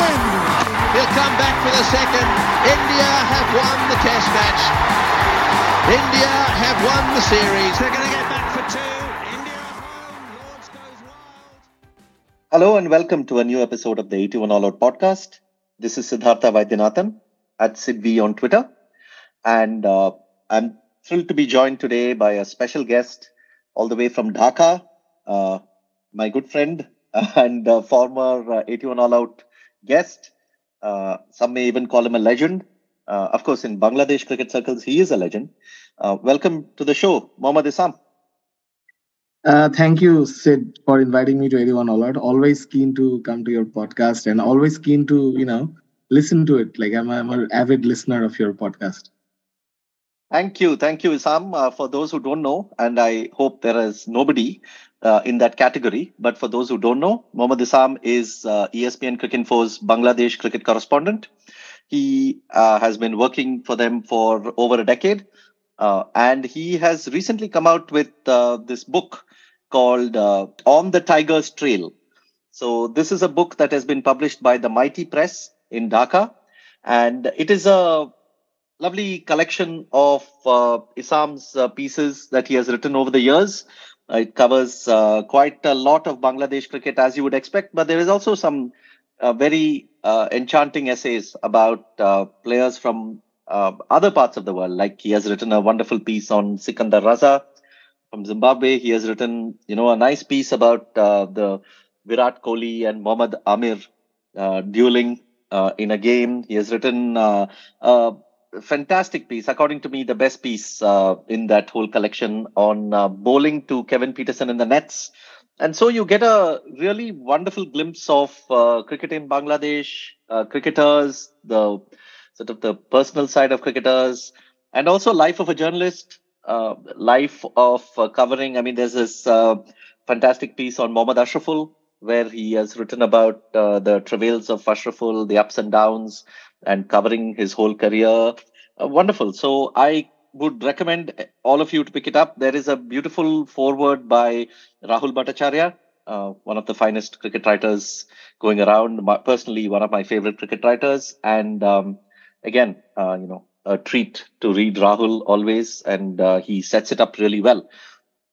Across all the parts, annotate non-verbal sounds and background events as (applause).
win. He'll come back for the second. India have won the test match. India have won the series. They're going to get back for two. India home. Lords wild. Hello and welcome to a new episode of the 81 All Out podcast. This is Siddhartha Vaidyanathan at SidV on Twitter. And uh, I'm thrilled to be joined today by a special guest all the way from Dhaka, uh, my good friend (laughs) and uh, former uh, 81 All Out guest. Uh, some may even call him a legend. Uh, of course, in Bangladesh cricket circles, he is a legend. Uh, welcome to the show, Mohammad Isam. Uh, thank you, Sid, for inviting me to 81 All Out. Always keen to come to your podcast and always keen to, you know, listen to it. Like I'm, I'm an avid listener of your podcast. Thank you. Thank you, Isam. Uh, for those who don't know, and I hope there is nobody uh, in that category, but for those who don't know, Mohammad Isam is uh, ESPN Info's Bangladesh cricket correspondent. He uh, has been working for them for over a decade. Uh, and he has recently come out with uh, this book called uh, On the Tiger's Trail. So, this is a book that has been published by the Mighty Press in Dhaka. And it is a lovely collection of Isam's pieces that he has written over the years. It covers uh, quite a lot of Bangladesh cricket, as you would expect, but there is also some uh, very uh, enchanting essays about uh, players from uh, other parts of the world. Like he has written a wonderful piece on Sikandar Raza from Zimbabwe. He has written, you know, a nice piece about uh, the Virat Kohli and Mohammad Amir dueling in a game. He has written fantastic piece, according to me, the best piece uh, in that whole collection on uh, bowling to Kevin Pietersen in the nets. And so you get a really wonderful glimpse of uh, cricket in Bangladesh, uh, cricketers, the sort of the personal side of cricketers, and also life of a journalist, uh, life of uh, covering. I mean, there's this fantastic piece on Mohammad Ashraful where he has written about the travails of Ashraful, the ups and downs, and covering his whole career. Uh, wonderful. So I would recommend all of you to pick it up. There is a beautiful foreword by Rahul Bhattacharya, uh, one of the finest cricket writers going around. My, personally, one of my favorite cricket writers. And um, again, uh, you know, a treat to read Rahul always, and uh, he sets it up really well.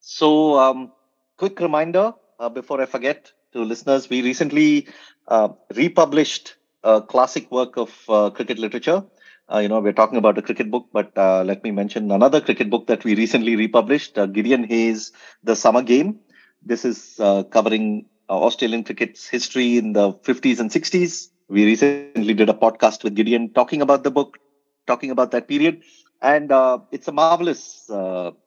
So, um, quick reminder uh, before I forget to listeners, we recently uh, republished a classic work of uh, cricket literature. Uh, you know, we're talking about a cricket book, but uh, let me mention another cricket book that we recently republished uh, Gideon Haigh's The Summer Game. This is uh, covering uh, Australian cricket's history in the 50s and 60s. We recently did a podcast with Gideon talking about the book, talking about that period. And it's a marvelous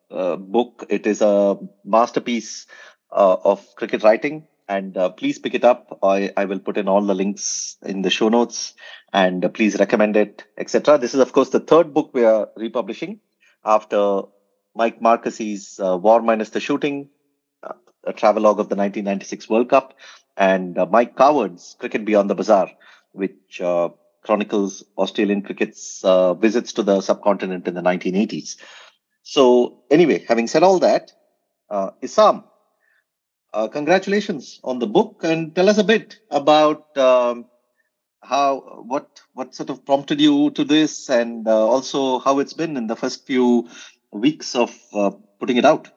book. It is a masterpiece of cricket writing. And uh, please pick it up. I, I will put in all the links in the show notes and uh, please recommend it, etc. This is, of course, the third book we are republishing after Mike Marqusee's uh, War Minus the Shooting, uh, a travelogue of the 1996 World Cup, and uh, Mike Coward's Cricket Beyond the Bazaar, which uh, chronicles Australian cricket's visits to the subcontinent in the 1980s. So, anyway, having said all that, Isam, uh, congratulations on the book, and tell us a bit about um, how what what sort of prompted you to this, and uh, also how it's been in the first few weeks of uh, putting it out.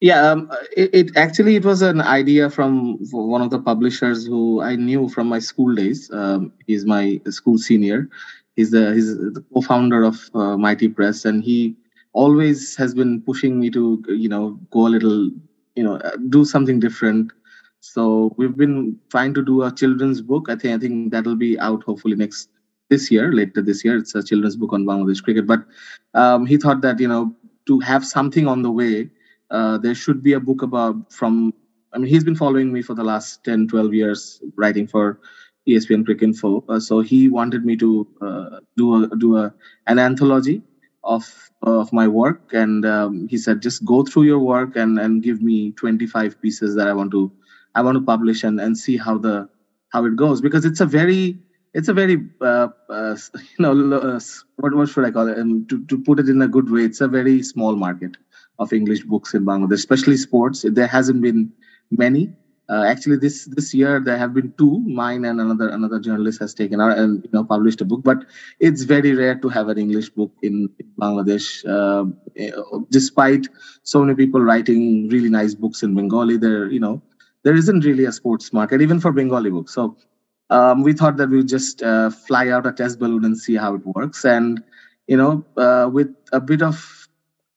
Yeah, um, it, it actually it was an idea from one of the publishers who I knew from my school days. Um, he's my school senior. He's the he's the co-founder of uh, Mighty Press, and he always has been pushing me to you know go a little you know uh, do something different. So we've been trying to do a children's book. I think I think that'll be out hopefully next this year, later this year. It's a children's book on Bangladesh cricket. But um, he thought that you know to have something on the way uh, there should be a book about from i mean he's been following me for the last 10 12 years writing for espn cricinfo uh, so he wanted me to uh, do a do a an anthology of of my work and um, he said just go through your work and and give me 25 pieces that i want to i want to publish and and see how the how it goes because it's a very it's a very uh, uh, (laughs) you know uh, what, what should i call it um, to, to put it in a good way it's a very small market of English books in Bangladesh, especially sports. There hasn't been many. Uh, actually this this year there have been two. Mine and another another journalist has taken out and you know published a book but it's very rare to have an english book in, bangladesh uh, despite so many people writing really nice books in bengali. There you know there isn't really a sports market even for bengali books. So um, we thought that we'd just uh, fly out a test balloon and see how it works. And you know uh, with a bit of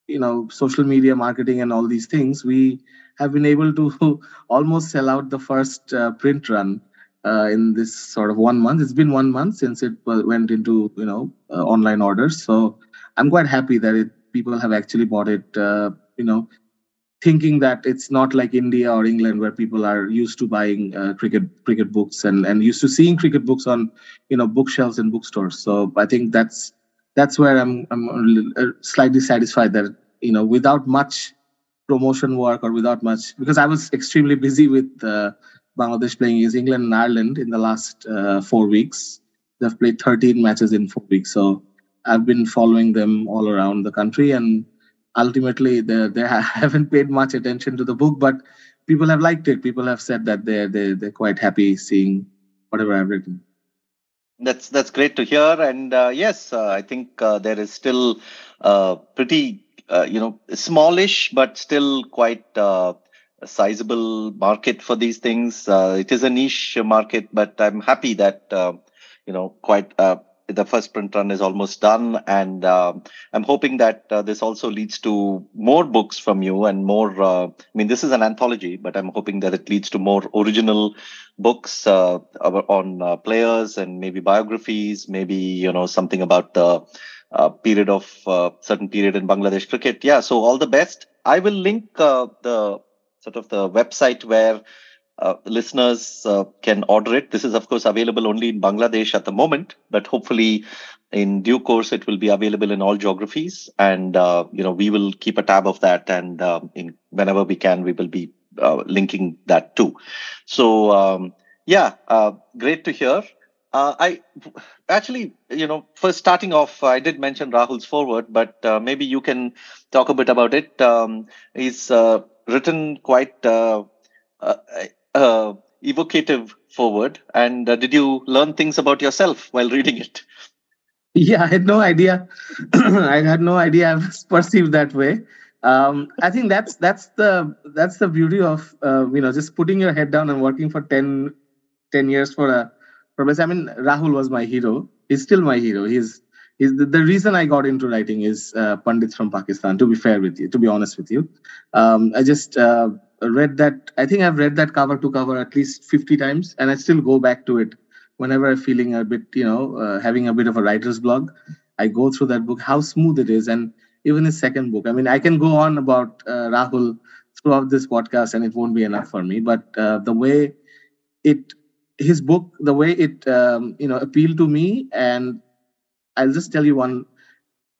you know social media marketing and all these things we have been able to (laughs) almost sell out the first uh, print run uh, in this sort of one month. It's been one month since it went into you know uh, online orders. So I'm quite happy that it, people have actually bought it. Uh, you know, thinking that it's not like India or England where people are used to buying uh, cricket cricket books and and used to seeing cricket books on you know bookshelves in bookstores. So I think that's that's where I'm I'm uh, slightly satisfied that you know without much promotion work or without much because I was extremely busy with uh, Bangladesh playing against England and Ireland in the last uh, four weeks. They've played 13 matches in four weeks, so I've been following them all around the country, and ultimately they they (laughs) haven't paid much attention to the book, but people have liked it. People have said that they're they they're quite happy seeing whatever I've written. That's that's great to hear, and uh, yes, uh, I think uh, there is still uh, pretty uh, you know, smallish, but still quite uh, a sizable market for these things. Uh, it is a niche market, but I'm happy that, uh, you know, quite uh, the first print run is almost done. And I'm hoping that this also leads to more books from you and more. I mean, this is an anthology, but I'm hoping that it leads to more original books on players and maybe biographies, maybe, you know, something about the uh, period of uh, certain period in Bangladesh cricket. Yeah, so all the best. I will link uh, the sort of the website where uh, listeners uh, can order it. This is of course available only in Bangladesh at the moment, but hopefully in due course it will be available in all geographies. And uh, you know we will keep a tab of that, and in whenever we can, we will be linking that too. So um, yeah, great to hear. Uh, I actually, you know, first starting off, I did mention Rahul's forward, but uh, maybe you can talk a bit about it. Um, he's uh, written quite uh, uh, uh, evocative forward, and did you learn things about yourself while reading it? Yeah, I had no idea. (clears throat) I had no idea I was perceived that way. Um, I think that's that's the that's the beauty of you know just putting your head down and working for 10, 10 years for a Professor, I mean, Rahul was my hero. He's still my hero. He's he's the, the reason I got into writing is uh, Pundits from Pakistan. To be fair with you, to be honest with you, um, I just uh, read that. I think I've read that cover to cover at least fifty times, and I still go back to it whenever I'm feeling a bit, you know, uh, having a bit of a writer's block. I go through that book, how smooth it is, and even his second book. I mean, I can go on about uh, Rahul throughout this podcast, and it won't be enough for me. But uh, the way it his book, the way it um, you know appealed to me, and I'll just tell you one.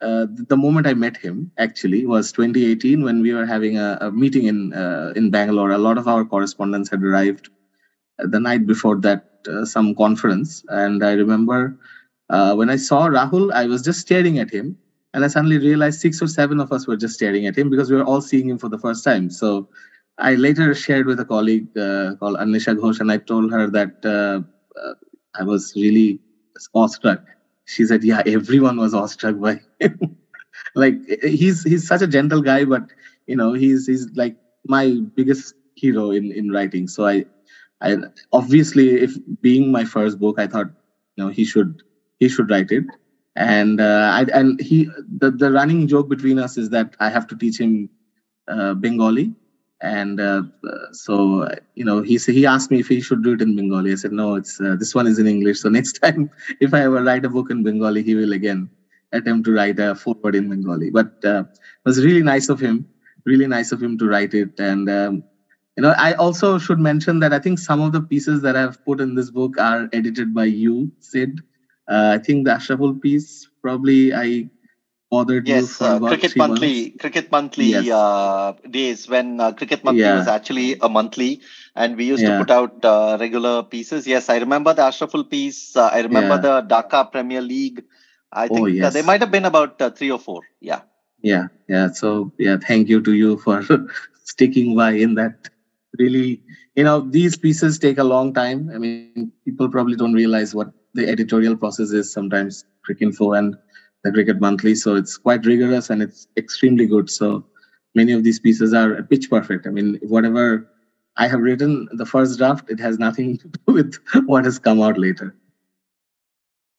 Uh, the moment I met him actually was 2018 when we were having a, a meeting in uh, in Bangalore. A lot of our correspondents had arrived the night before that uh, some conference, and I remember uh, when I saw Rahul, I was just staring at him, and I suddenly realized six or seven of us were just staring at him because we were all seeing him for the first time. So I later shared with a colleague uh, called Annesha Ghosh, and I told her that uh, uh, I was really awestruck. She said, "Yeah, everyone was awestruck by him. (laughs) like he's he's such a gentle guy, but you know he's he's like my biggest hero in in writing. So I, I obviously, if being my first book, I thought you know he should he should write it. And uh, I and he the the running joke between us is that I have to teach him uh, Bengali and uh, so you know he he asked me if he should do it in bengali. I said no it's uh, this one is in english. So (laughs) next time if i ever write a book in bengali he will again attempt to write a foreword in bengali. But uh, it was really nice of him really nice of him to write it. And um, you know i also should mention that i think some of the pieces that i've put in this book are edited by you sid. Uh, i think the ashraful piece probably i bothered yes, uh, cricket monthly months? cricket monthly yes. uh, days when uh, cricket monthly yeah. was actually a monthly and we used yeah. to put out uh, regular pieces yes i remember the ashraful piece uh, i remember yeah. the dhaka premier league i think oh, yes. there might have been about uh, three or four yeah yeah yeah so yeah thank you to you for (laughs) sticking by in that really, you know, these pieces take a long time. I mean, people probably don't realize what the editorial process is sometimes Cricinfo and the Cricket Monthly. So it's quite rigorous and it's extremely good. So many of these pieces are pitch perfect. I mean, whatever I have written the first draft, it has nothing (laughs) to do with what has come out later.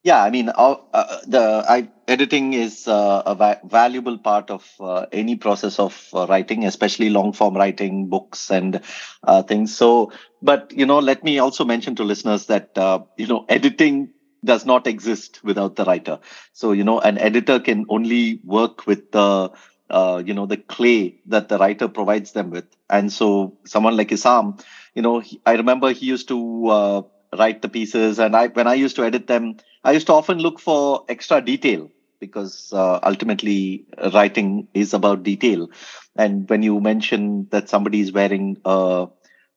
Yeah, I mean, uh, uh, the I, editing is uh, a va- valuable part of uh, any process of uh, writing, especially long form writing, books, and uh, things. So, but you know, let me also mention to listeners that you know, editing does not exist without the writer. So, you know, an editor can only work with the uh, you know the clay that the writer provides them with. And so someone like isam you know he, i remember he used to uh, write the pieces. And i when i used to edit them i used to often look for extra detail because uh, ultimately writing is about detail. And when you mention that somebody is wearing a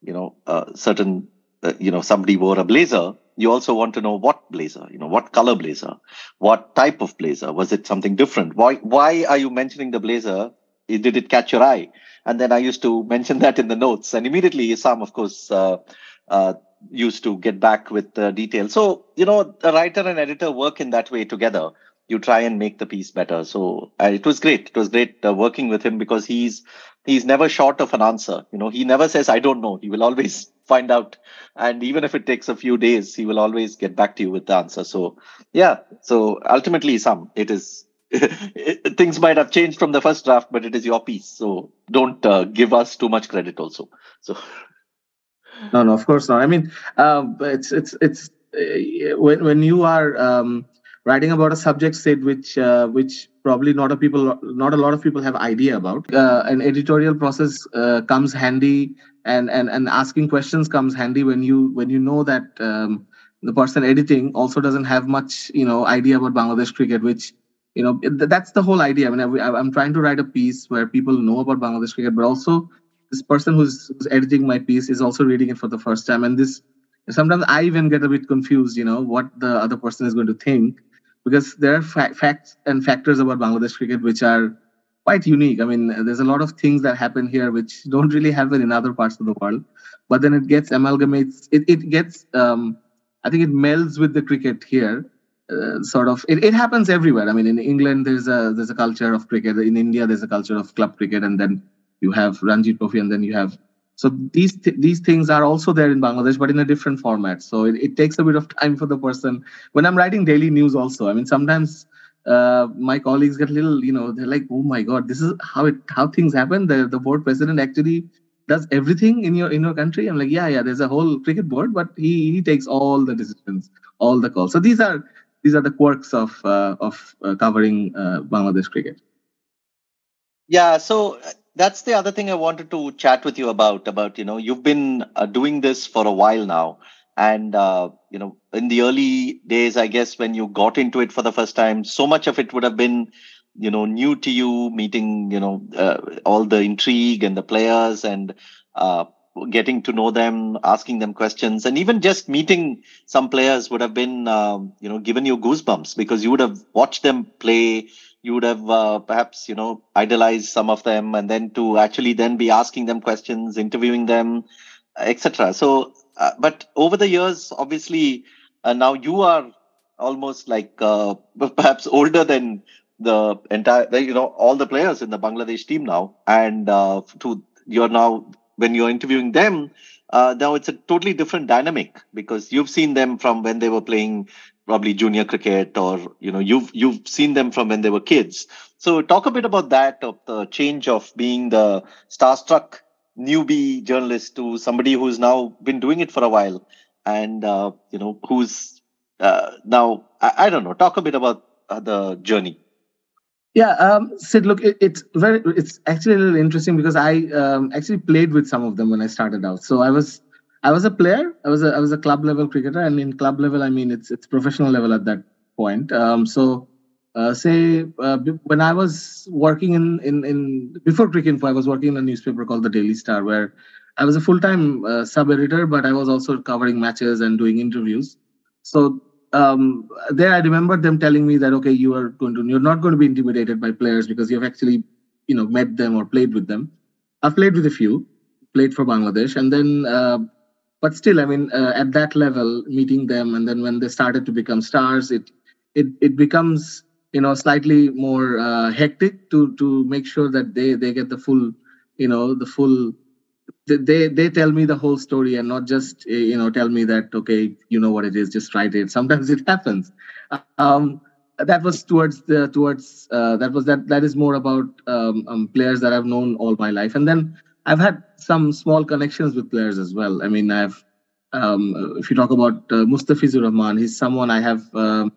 you know a certain uh, you know somebody wore a blazer you also want to know what blazer you know what color blazer what type of blazer was it something different? Why why are you mentioning the blazer? Did it catch your eye? And then i used to mention that in the notes and immediately sam of course uh, uh, used to get back with the details. So you know a writer and editor work in that way together. You try and make the piece better. So uh, it was great. It was great uh, working with him because he's he's never short of an answer. You know he never says i don't know. He will always find out. And even if it takes a few days he will always get back to you with the answer. So yeah. So ultimately some it is (laughs) things might have changed from the first draft but it is your piece. So don't uh, give us too much credit also. So (laughs) no no of course not. I mean um, it's it's it's uh, when when you are um, writing about a subject set which uh, which probably not a people not a lot of people have idea about uh, an editorial process uh, comes handy and and and asking questions comes handy when you when you know that um, the person editing also doesn't have much you know idea about Bangladesh cricket, which you know that's the whole idea. I mean, I, I'm trying to write a piece where people know about Bangladesh cricket, but also this person who's, who's editing my piece is also reading it for the first time, and this sometimes I even get a bit confused. You know what the other person is going to think because there are fa- facts and factors about Bangladesh cricket which are quite unique. I mean, there's a lot of things that happen here which don't really happen in other parts of the world. But then it gets amalgamates. It it gets. Um, I think it melds with the cricket here. Uh, sort of. It, it happens everywhere. I mean, in England there's a there's a culture of cricket. In India there's a culture of club cricket, and then you have Ranji Trophy, and then you have. So these th- these things are also there in Bangladesh, but in a different format. So it, it takes a bit of time for the person. When I'm writing daily news, also, I mean, sometimes uh, my colleagues get a little, you know, they're like, "Oh my God, this is how it how things happen." The the board president actually does everything in your in your country. I'm like, yeah, yeah. There's a whole cricket board, but he he takes all the decisions, all the calls. So these are these are the quirks of uh, of uh, covering uh, Bangladesh cricket. Yeah, so that's the other thing I wanted to chat with you about. About you know, you've been uh, doing this for a while now, and uh, you know in the early days i guess when you got into it for the first time so much of it would have been you know new to you meeting you know uh, all the intrigue and the players and uh, getting to know them asking them questions and even just meeting some players would have been um, you know given you goosebumps because you would have watched them play you would have uh, perhaps you know idolized some of them and then to actually then be asking them questions interviewing them etc so uh, but over the years, obviously, uh, now you are almost like uh, (laughs) perhaps older than the entire, you know, all the players in the Bangladesh team now. And uh, to you're now when you're interviewing them, uh, now it's a totally different dynamic because you've seen them from when they were playing probably junior cricket or you know you've you've seen them from when they were kids. So talk a bit about that of the change of being the starstruck newbie journalist to somebody who's now been doing it for a while and uh, you know who's uh, now I, I, don't know. Talk a bit about uh, the journey yeah um, sid look it, it's very it's actually a little interesting because i um, actually played with some of them when i started out. So i was i was a player i was a i was a club level cricketer. And in club level i mean it's it's professional level at that point. Um, so uh, say uh, when I was working in in in before Cricinfo, I was working in a newspaper called the Daily Star, where I was a full time uh, sub editor, but I was also covering matches and doing interviews. So um, there, I remember them telling me that okay, you are going to you're not going to be intimidated by players because you've actually you know met them or played with them. I've played with a few, played for Bangladesh, and then. Uh, but still, I mean, uh, at that level, meeting them, and then when they started to become stars, it it it becomes you know slightly more uh, hectic to to make sure that they they get the full you know the full they they tell me the whole story and not just eh, you know tell me that okay you know what it is just write it. Sometimes (laughs) it happens. Um, that was towards the towards uh, that was that that is more about um, um, players that i've known all my life. And then i've had some small connections with players as well. I mean i've um, if you talk about uh, mustafizur rahman he's someone i have um,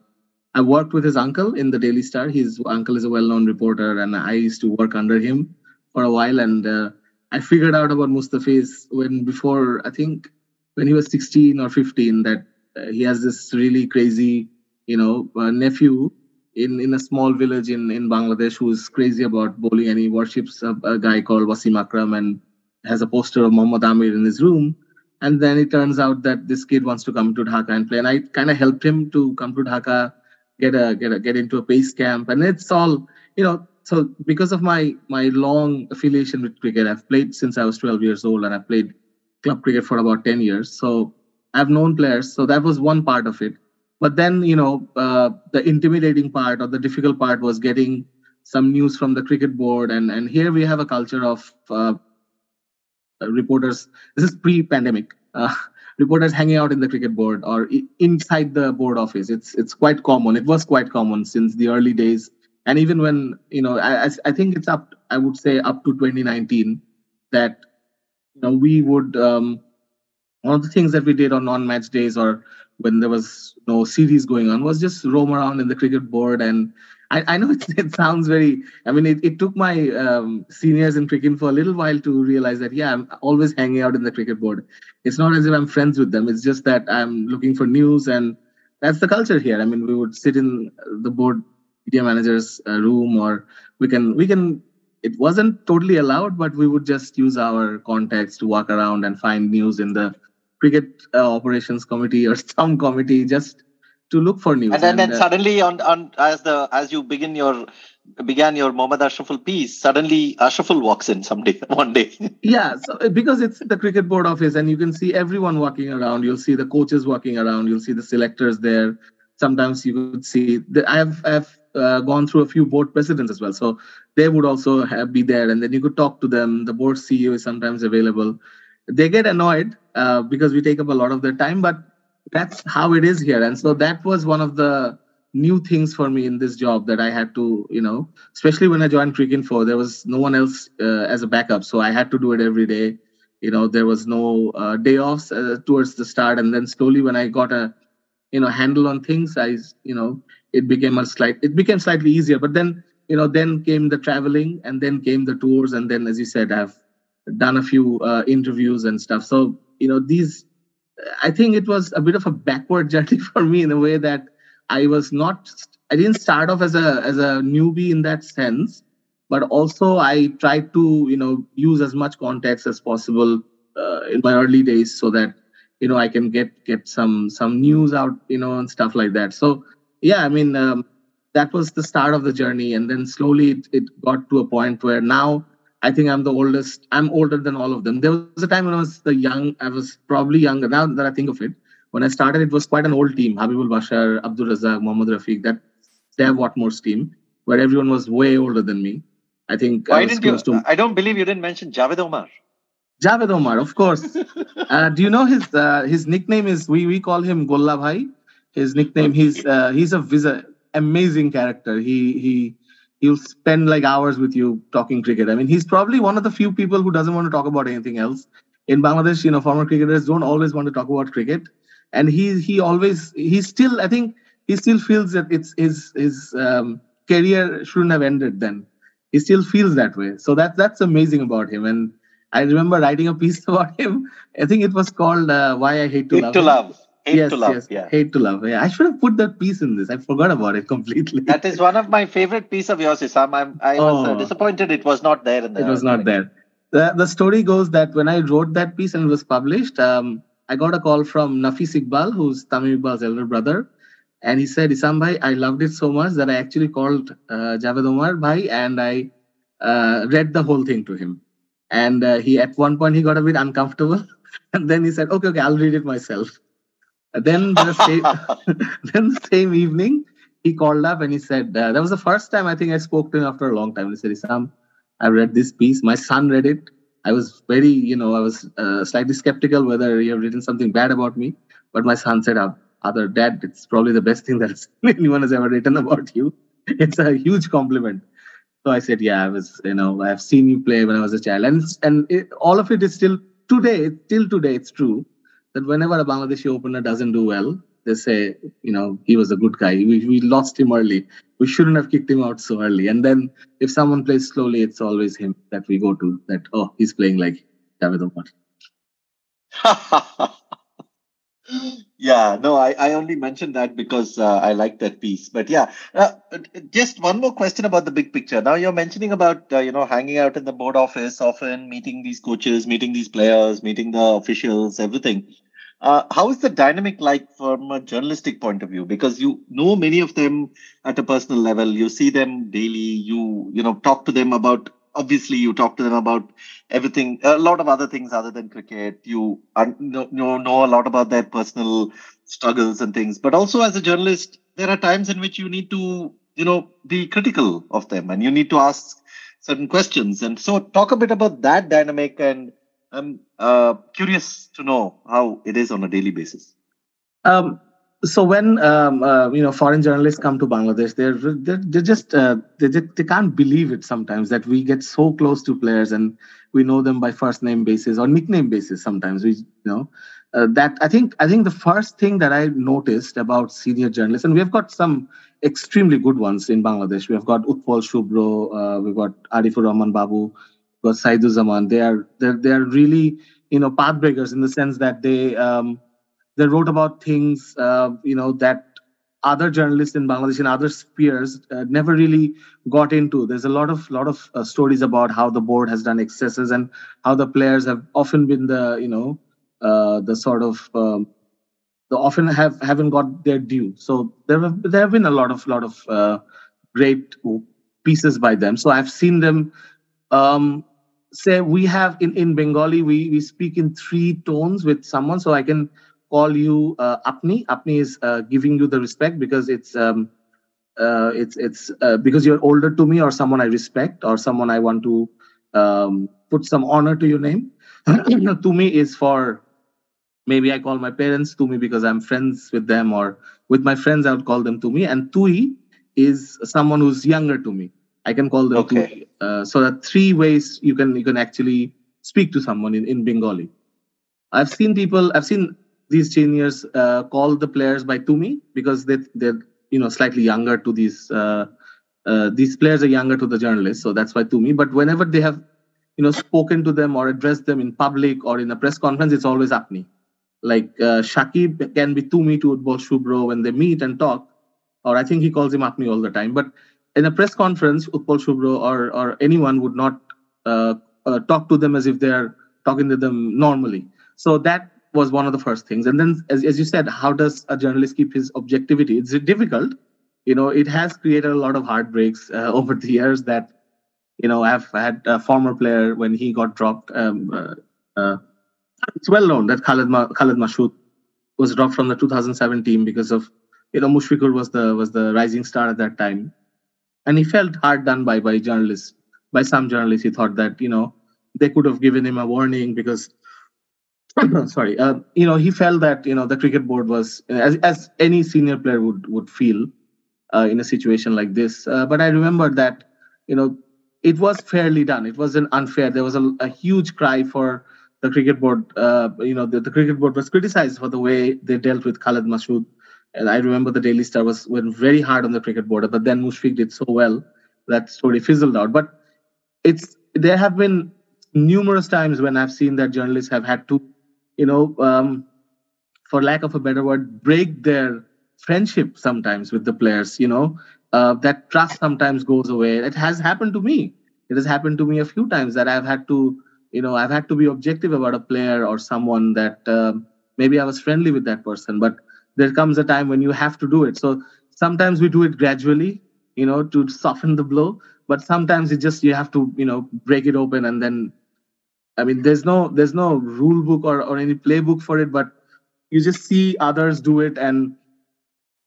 i worked with his uncle in the daily star. His uncle is a well-known reporter and i used to work under him for a while. And uh, I figured out about Mustafiz when before I think when he was 16 or 15 that uh, he has this really crazy you know uh, nephew in in a small village in in Bangladesh who's crazy about bowling and he worships a, a guy called Wasim Akram and has a poster of Muhammad Amir in his room. And then it turns out that this kid wants to come to Dhaka and play. And I kind of helped him to come to Dhaka get a get a get into a pace camp. And it's all you know so because of my my long affiliation with cricket, I've played since I was 12 years old, and I played club cricket for about 10 years. So I've known players. So that was one part of it. But then you know uh, the intimidating part or the difficult part was getting some news from the cricket board, and and here we have a culture of uh, reporters. This is pre-pandemic. Uh, (laughs) reporters hanging out in the cricket board or inside the board office. It's it's quite common. It was quite common since the early days and even when you know I, I think it's up i would say up to 2019 that you know we would um, one of the things that we did on non-match days or when there was no series going on was just roam around in the cricket board. And I, I know (laughs) it, it sounds very I mean it, it took my um, seniors in cricket for a little while to realize that yeah I'm always hanging out in the cricket board. It's not as if I'm friends with them. It's just that I'm looking for news and that's the culture here. I mean we would sit in the board media manager's uh, room or we can we can it wasn't totally allowed but we would just use our contacts to walk around and find news in the cricket uh, operations committee or (laughs) some committee just to look for news and then, and, then uh, suddenly on on as the as you begin your began your Mohammad Ashraful piece, suddenly Ashraful walks in someday, (laughs) one day. (laughs) yeah, so because it's the cricket board office and you can see everyone walking around. You'll see the coaches walking around. You'll see the selectors there. Sometimes you could see the, I have I have uh, gone through a few board presidents as well. So they would also have, be there, and then you could talk to them. The board CEO is sometimes available. They get annoyed uh, because we take up a lot of their time, but that's how it is here. And so that was one of the new things for me in this job that I had to, you know, especially when I joined Cricinfo, there was no one else uh, as a backup, so I had to do it every day. You know, there was no uh, day offs uh, towards the start, and then slowly when I got a, you know, handle on things, I, you know, it became a slight it became slightly easier but then you know then came the traveling and then came the tours and then as you said i've done a few uh, interviews and stuff. So you know these i think it was a bit of a backward (laughs) journey for me in a way that i was not i didn't start off as a as a newbie in that sense but also i tried to you know use as much context as possible uh, in my early days so that you know i can get get some some news out you know and stuff like that. So yeah, I mean, um, that was the start of the journey. And then slowly it, it got to a point where now I think I'm the oldest. I'm older than all of them. There was a time when I was the young, I was probably younger. Now that I think of it, when I started, it was quite an old team. Habibul Bashar, Abdur Razzak, Mohammad Rafiq, that Dav Whatmore's team, where everyone was way older than me. I think Why I didn't you, to, I don't believe you didn't mention Javed Omar. Javed Omar, of course. (laughs) uh, do you know his uh, his nickname is we we call him Golla Bhai his nickname he's uh, he's a he's a amazing character. He he he'll spend like hours with you talking cricket. I mean he's probably one of the few people who doesn't want to talk about anything else. In bangladesh you know former cricketers don't always want to talk about cricket. And he he always he still i think he still feels that it's his his um, career shouldn't have ended then. He still feels that way. So that that's amazing about him. And i remember writing a piece (laughs) about him. I think it was called uh, why i hate to hate love to love Hate yes, to love. Yes. Yeah. Hate to love. Yeah. I should have put that piece in this. I forgot about it completely. That is one of my favorite piece of yours, Isam. I'm, I was uh, oh. disappointed it was not there in the. It was not there. The, the story goes that when I wrote that piece and it was published, um, I got a call from Nafis Iqbal, who's Tamim Iqbal's elder brother. And he said, Isam bhai, I loved it so much that I actually called uh, Javed Omar bhai and I uh, read the whole thing to him. and uh, he at one point he got a bit uncomfortable, (laughs) and then he said, "Okay, okay, I'll read it myself." Then the (laughs) same, (laughs) then the same evening, he called up and he said, uh, "That was the first time I think I spoke to him after a long time." He said, "Sam, I read this piece. My son read it. I was very, you know, I was uh, slightly skeptical whether you have written something bad about me, but my son said, "Other dad, it's probably the best thing that (laughs) anyone has ever written about you. It's a huge compliment." So I said, "Yeah, I was, you know, I've seen you play when I was a child, and and it, all of it is still today, till today, it's true that whenever a Bangladeshi opener doesn't do well, they say, you know, he was a good guy. We, we lost him early. We shouldn't have kicked him out so early. And then if someone plays slowly, it's always him that we go to. That oh, he's playing like Javed Omar. (laughs) yeah, no, I, I only mentioned that because uh, I like that piece. But yeah, uh, just one more question about the big picture. Now you're mentioning about uh, you know hanging out in the board office often, meeting these coaches, meeting these players, meeting the officials, everything. Uh, how is the dynamic like from a journalistic point of view? Because you know many of them at a personal level, you see them daily, you you know talk to them about. Obviously, you talk to them about everything, a lot of other things other than cricket. You know, know a lot about their personal struggles and things. But also, as a journalist, there are times in which you need to you know be critical of them, and you need to ask certain questions. And so, talk a bit about that dynamic and I'm uh, curious to know how it is on a daily basis. Um, so when um, uh, you know foreign journalists come to Bangladesh, they're they're, they're just uh, they, they can't believe it sometimes that we get so close to players and we know them by first name basis or nickname basis. Sometimes we you know uh, that I think I think the first thing that I noticed about senior journalists, and we have got some extremely good ones in Bangladesh. We have got Utpal Shubro, uh, we've got Arifur Rahman Babu, because Saiduzaman, they are they're they're really you know pathbreakers in the sense that they um, they wrote about things uh, you know that other journalists in Bangladesh and other spheres uh, never really got into. There's a lot of lot of uh, stories about how the board has done excesses and how the players have often been the you know uh, the sort of um, the often have haven't got their due. So there have there have been a lot of lot of uh, great pieces by them. So I've seen them um, say we have in in bengali we we speak in three tones with someone so i can call you uh, apni apni is uh, giving you the respect because it's um, uh, it's it's uh, because you're older tumi or someone i respect or someone i want to um, put some honor to your name (clears throat) tumi is for maybe i call my parents tumi because i'm friends with them or with my friends i would call them to me and tui is someone who's younger to me I can call them okay. two. Uh, so are three ways you can you can actually speak to someone in, in Bengali. I've seen people, I've seen these seniors uh, call the players by Tumi because they they're you know slightly younger to these uh, uh, these players are younger to the journalists, so that's why Tumi. But whenever they have you know spoken to them or addressed them in public or in a press conference, it's always Apni. Like uh, Shakib can be Tumi to Utpal Shubro when they meet and talk, or I think he calls him Apni all the time. But in a press conference, Utpal Shubro or or anyone would not uh, uh, talk to them as if they are talking to them normally. So that was one of the first things. And then, as, as you said, how does a journalist keep his objectivity? It's difficult. You know, it has created a lot of heartbreaks uh, (laughs) over the years. That you know, I've had a former player when he got dropped. Um, uh, uh, it's well known that Khalid, Ma- Khalid Mashood was dropped from the 2007 team because of you know Mushfiqur was the was the rising star at that time and he felt hard done by by journalists by some journalists he thought that you know they could have given him a warning because (coughs) sorry. Uh, you know he felt that you know the cricket board was as, as any senior player would would feel uh, in a situation like this. Uh, but i remember that you know it was fairly done. It wasn't unfair. There was a, a huge cry for the cricket board uh, you know the, the cricket board was criticized for the way they dealt with khalid mashood. And I remember the Daily Star was went very hard on the cricket board, but then Mushfiq did so well that story fizzled out. But it's there have been numerous times when I've seen that journalists have had to, you know, um, for lack of a better word, break their friendship sometimes with the players. You know, uh, that trust sometimes goes away. It has happened to me. It has happened to me a few times that I've had to, you know, I've had to be objective about a player or someone that uh, maybe I was friendly with that person, but there comes a time when you have to do it so sometimes we do it gradually you know to soften the blow but sometimes it just you have to you know break it open and then I mean, there's no there's no rule book or, or any playbook for it, but you just see others do it and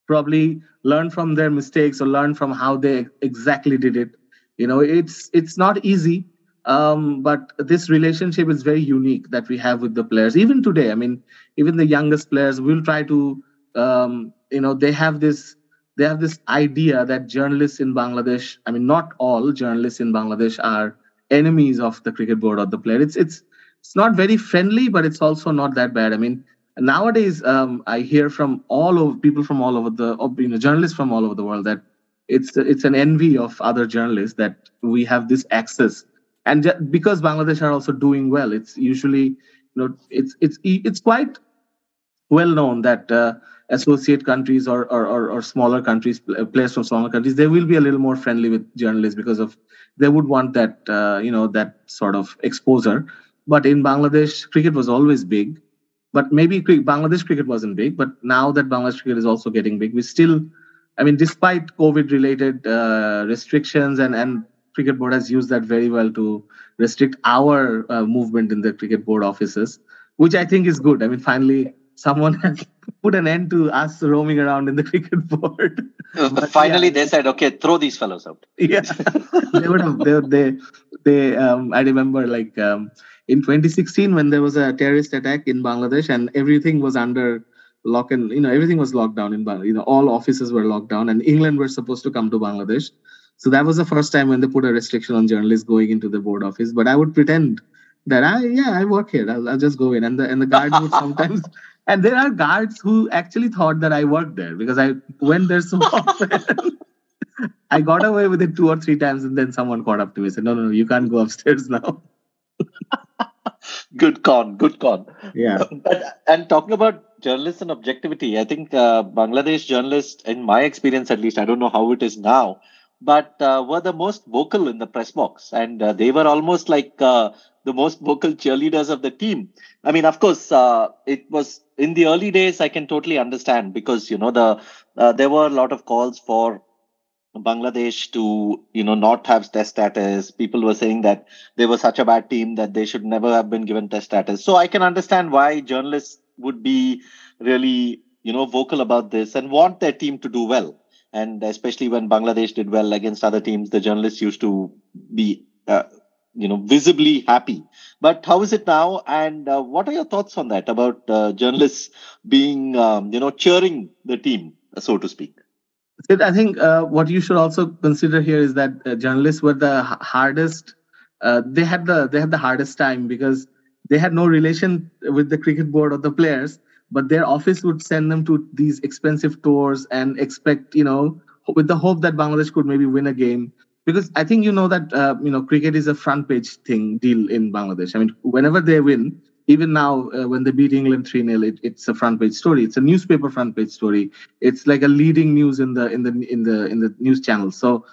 probably learn from their mistakes or learn from how they exactly did it. You know, it's it's not easy, um, but this relationship is very unique that we have with the players. Even today, I mean, even the youngest players will try to, um, you know, they have this they have this idea that journalists in Bangladesh, I mean, not all journalists in Bangladesh are enemies of the cricket board or the player. It's it's it's not very friendly, but it's also not that bad. I mean, nowadays um, I hear from all of people from all over the you know journalists from all over the world that it's it's an envy of other journalists that we have this access, and because Bangladesh are also doing well, it's usually you know it's it's it's quite well known that. Uh, associate countries or, or, or, or, smaller countries, players from smaller countries, they will be a little more friendly with journalists because of they would want that uh, you know that sort of exposure. But in Bangladesh, cricket was always big. But maybe Bangladesh cricket wasn't big. But now that Bangladesh cricket is also getting big, we still, I mean, despite COVID-related uh, restrictions and and cricket board has used that very well to restrict our uh, movement in the cricket board offices, which I think is good. I mean, finally someone has (laughs) put an end to us roaming around in the (laughs) cricket board. but finally, yeah. they said, "Okay, throw these fellows out." Yeah, (laughs) they would have. They, they, they. Um, I remember, like um, in 2016, when there was a terrorist attack in Bangladesh, and everything was under lock and you know everything was locked down in Bangladesh. You know, all offices were locked down, and England were supposed to come to Bangladesh. So that was the first time when they put a restriction on journalists going into the board office. But I would pretend that I yeah I work here. I'll, I'll just go in, and the and the guards would sometimes (laughs) and there are guards who actually thought that I worked there because I went there so often. (laughs) I got away with it two or three times, and then someone caught up to me and said, "No, no, no, you can't go upstairs now." (laughs) good con, good con. Yeah. But, and talking about journalists and objectivity, I think uh, Bangladesh journalists, in my experience at least, I don't know how it is now, but uh, were the most vocal in the press box, and uh, they were almost like uh, the most vocal cheerleaders of the team. I mean, of course, uh, it was in the early days. I can totally understand because you know the uh, there were a lot of calls for Bangladesh to you know not have test status. People were saying that they were such a bad team that they should never have been given test status. So I can understand why journalists would be really you know vocal about this and want their team to do well. And especially when Bangladesh did well against other teams, the journalists used to be uh, you know visibly happy. But how is it now? And uh, what are your thoughts on that about uh, journalists being um, you know cheering the team so to speak? I think uh, what you should also consider here is that uh, journalists were the hardest uh, they had the they had the hardest time because they had no relation with the cricket board or the players but their office would send them to these expensive tours and expect you know with the hope that bangladesh could maybe win a game because I think you know that uh, you know cricket is a front page thing deal in Bangladesh. I mean, whenever they win, even now uh, when they beat England three 0 it, it's a front page story. It's a newspaper front page story. It's like a leading news in the in the in the in the news channel. So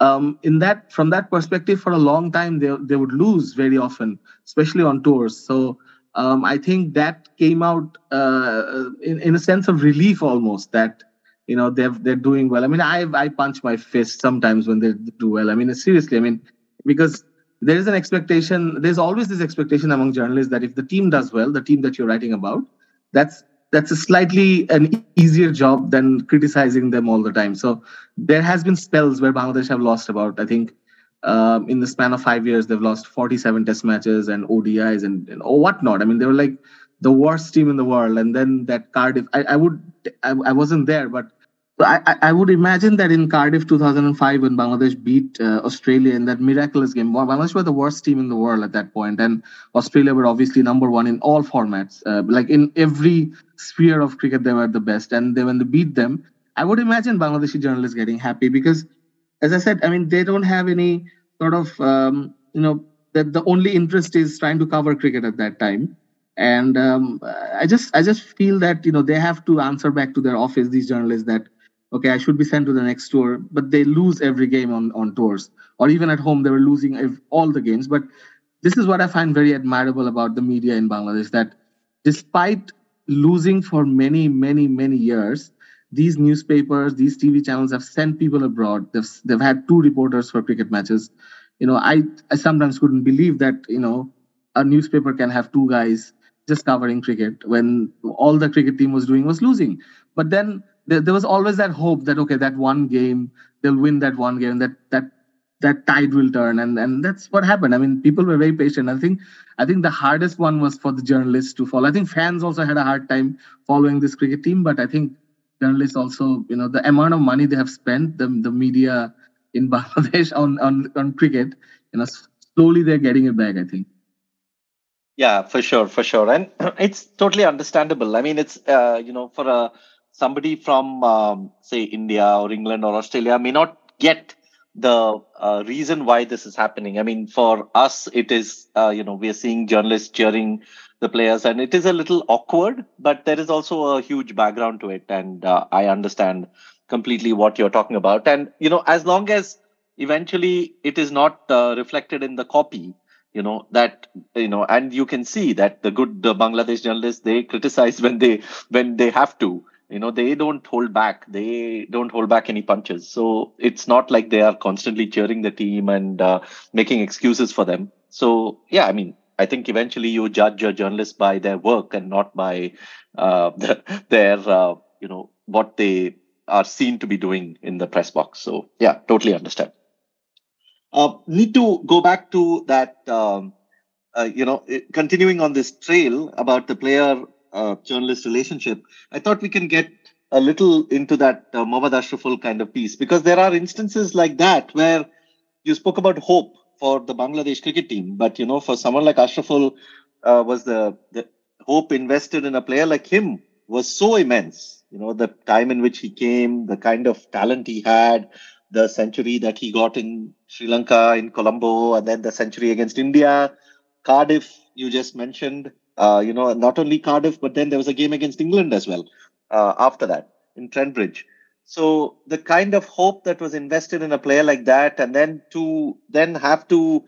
um, in that from that perspective, for a long time they they would lose very often, especially on tours. So. Um, I think that came out uh, in, in a sense of relief almost that you know they're they're doing well. I mean i i punch my fist sometimes when they do well. I mean seriously i mean because there is an expectation there's always this expectation among journalists that if the team does well the team that you're writing about that's that's a slightly an easier job than criticizing them all the time. So there has been spells where bangladesh have lost about i think um, in the span of five years they've lost 47 test matches and odis and, and or whatnot i mean they were like the worst team in the world and then that cardiff i, I would I, I wasn't there but I, I would imagine that in Cardiff 2005, when Bangladesh beat uh, Australia in that miraculous game, Bangladesh were the worst team in the world at that point, and Australia were obviously number one in all formats. Uh, like in every sphere of cricket, they were the best. And they, when they beat them, I would imagine Bangladeshi journalists getting happy because, as I said, I mean, they don't have any sort of, um, you know, that the only interest is trying to cover cricket at that time and um, i just i just feel that you know they have to answer back to their office these journalists that okay, I should be sent to the next tour, but they lose every game on, on tours. Or even at home, they were losing all the games. But this is what I find very admirable about the media in Bangladesh that despite losing for many, many, many years, these newspapers, these TV channels have sent people abroad. They've, they've had two reporters for cricket matches. You know, I, I sometimes couldn't believe that, you know, a newspaper can have two guys just covering cricket when all the cricket team was doing was losing. But then there, there was always that hope that okay, that one game they'll win that one game, that that that tide will turn, and and that's what happened. I mean, people were very patient. I think I think the hardest one was for the journalists to follow. I think fans also had a hard time following this cricket team, but I think journalists also, you know, the amount of money they have spent, the the media in (laughs) Bangladesh on on on cricket, you know, slowly they're getting it back. I think. Yeah, for sure, for sure, and (clears throat) it's totally understandable. I mean, it's uh, you know, for a somebody from um, say India or England or Australia may not get the uh, reason why this is happening. I mean, for us, it is uh, you know we are seeing journalists cheering the players, and it is a little awkward, but there is also a huge background to it, and uh, I understand completely what you're talking about. And you know, as long as eventually it is not uh, reflected in the copy you know that you know and you can see that the good the bangladesh journalists they criticize when they when they have to. You know they don't hold back. They don't hold back any punches. So it's not like they are constantly cheering the team and uh, making excuses for them. So yeah i mean i think eventually you judge a journalist by their work and not by uh, (laughs) their uh, you know what they are seen to be doing in the press box so yeah totally understand uh, need to go back to that, um, uh, you know, continuing on this trail about the player uh, journalist relationship. I thought we can get a little into that uh, Mohammad Ashraful kind of piece because there are instances like that where you spoke about hope for the Bangladesh cricket team, but you know, for someone like Ashraful, uh, was the, the hope invested in a player like him was so immense. You know, the time in which he came, the kind of talent he had, the century that he got in Sri Lanka, in Colombo, and then the century against India. Cardiff, you just mentioned, uh, you know, not only Cardiff, but then there was a game against England as well uh, after that in Trent Bridge. So the kind of hope that was invested in a player like that, and then to then have to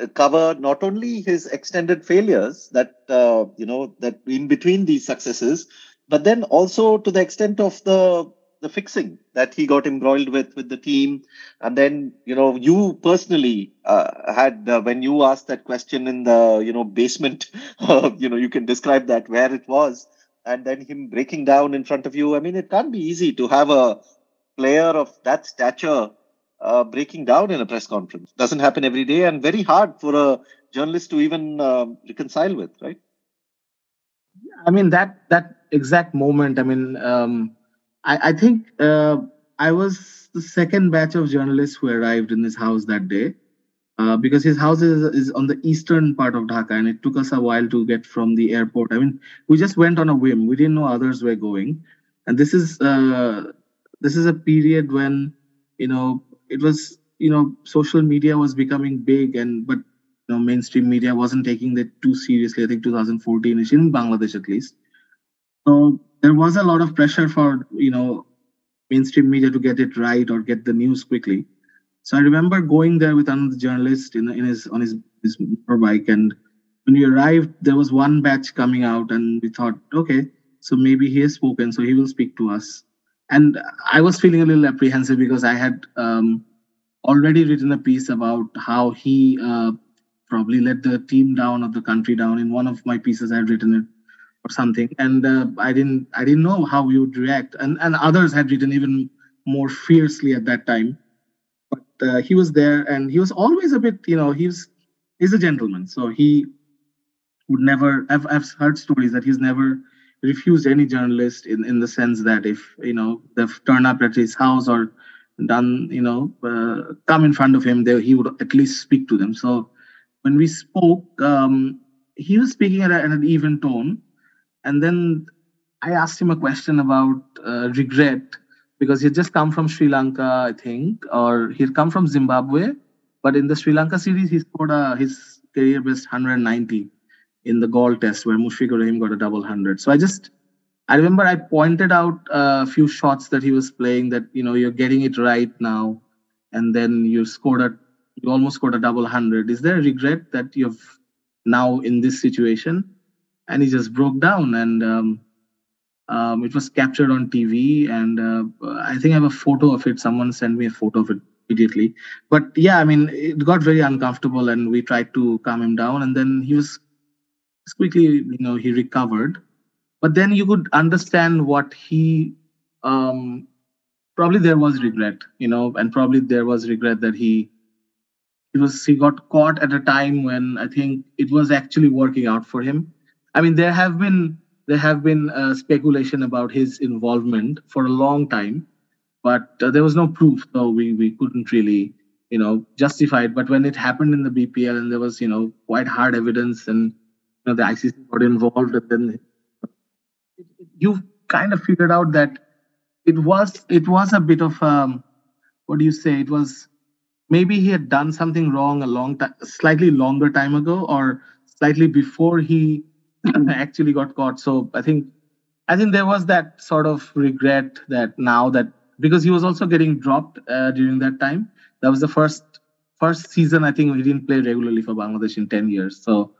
uh, cover not only his extended failures that uh, you know that in between these successes, but then also to the extent of the the fixing that he got embroiled with with the team. And then you know you personally uh, had uh, when you asked that question in the you know basement (laughs) uh, you know you can describe that where it was and then him breaking down in front of you. I mean it can't be easy to have a player of that stature uh, breaking down in a press conference. Doesn't happen every day and very hard for a journalist to even um, reconcile with right? I mean that that exact moment i mean um I, I think uh, I was the second batch of journalists who arrived in his house that day. Uh, because his house is, is on the eastern part of Dhaka, and it took us a while to get from the airport. I mean, we just went on a whim. We didn't know others were going, and this is uh, this is a period when you know it was you know social media was becoming big, and but you know mainstream media wasn't taking that too seriously. I think 2014 ish in Bangladesh at least. So there was a lot of pressure for you know mainstream media to get it right or get the news quickly. So I remember going there with another journalist in, in his on his, his motorbike, and when we arrived, there was one batch coming out, and we thought, okay, so maybe he has spoken, so he will speak to us. And I was feeling a little apprehensive because I had um, already written a piece about how he uh, probably let the team down or the country down. In one of my pieces, I had written it or something and uh, i didn't i didn't know how we would react and and others had written even more fiercely at that time uh, he was there and he was always a bit you know he's he's a gentleman. So he would never I've, I've heard stories that he's never refused any journalist in in the sense that if you know they've turned up at his house or done you know uh, come in front of him there he would at least speak to them. So when we spoke um, he was speaking at, a, at an even tone. And then I asked him a question about uh, regret because he'd just come from Sri Lanka, I think, or he'd come from Zimbabwe. But in the Sri Lanka series, he scored a, his career best 190 in the Galle test where Mushfiqur Rahim got a double hundred. So I just, I remember I pointed out a few shots that he was playing that, you know, you're getting it right now. And then you scored a, you almost scored a double hundred. Is there a regret that you've now in this situation? and he just broke down and um, um, it was captured on tv and uh, i think i have a photo of it someone sent me a photo of it immediately. But yeah, I mean, it got very uncomfortable, and we tried to calm him down, and then he was quickly, you know, he recovered. But then you could understand what he um, probably there was regret, you know, and probably there was regret that he he was he got caught at a time when I think it was actually working out for him. I mean, there have been there have been uh, speculation about his involvement for a long time, but uh, there was no proof, so we we couldn't really you know justify it. But when it happened in the BPL and there was you know quite hard evidence and you know the ICC got involved, and then you kind of figured out that it was it was a bit of um, what do you say? It was maybe he had done something wrong a long time, slightly longer time ago, or slightly before he actually got caught. So I think I think there was that sort of regret that now that because he was also getting dropped uh, during that time. That was the first first season I think he didn't play regularly for Bangladesh in ten years. So,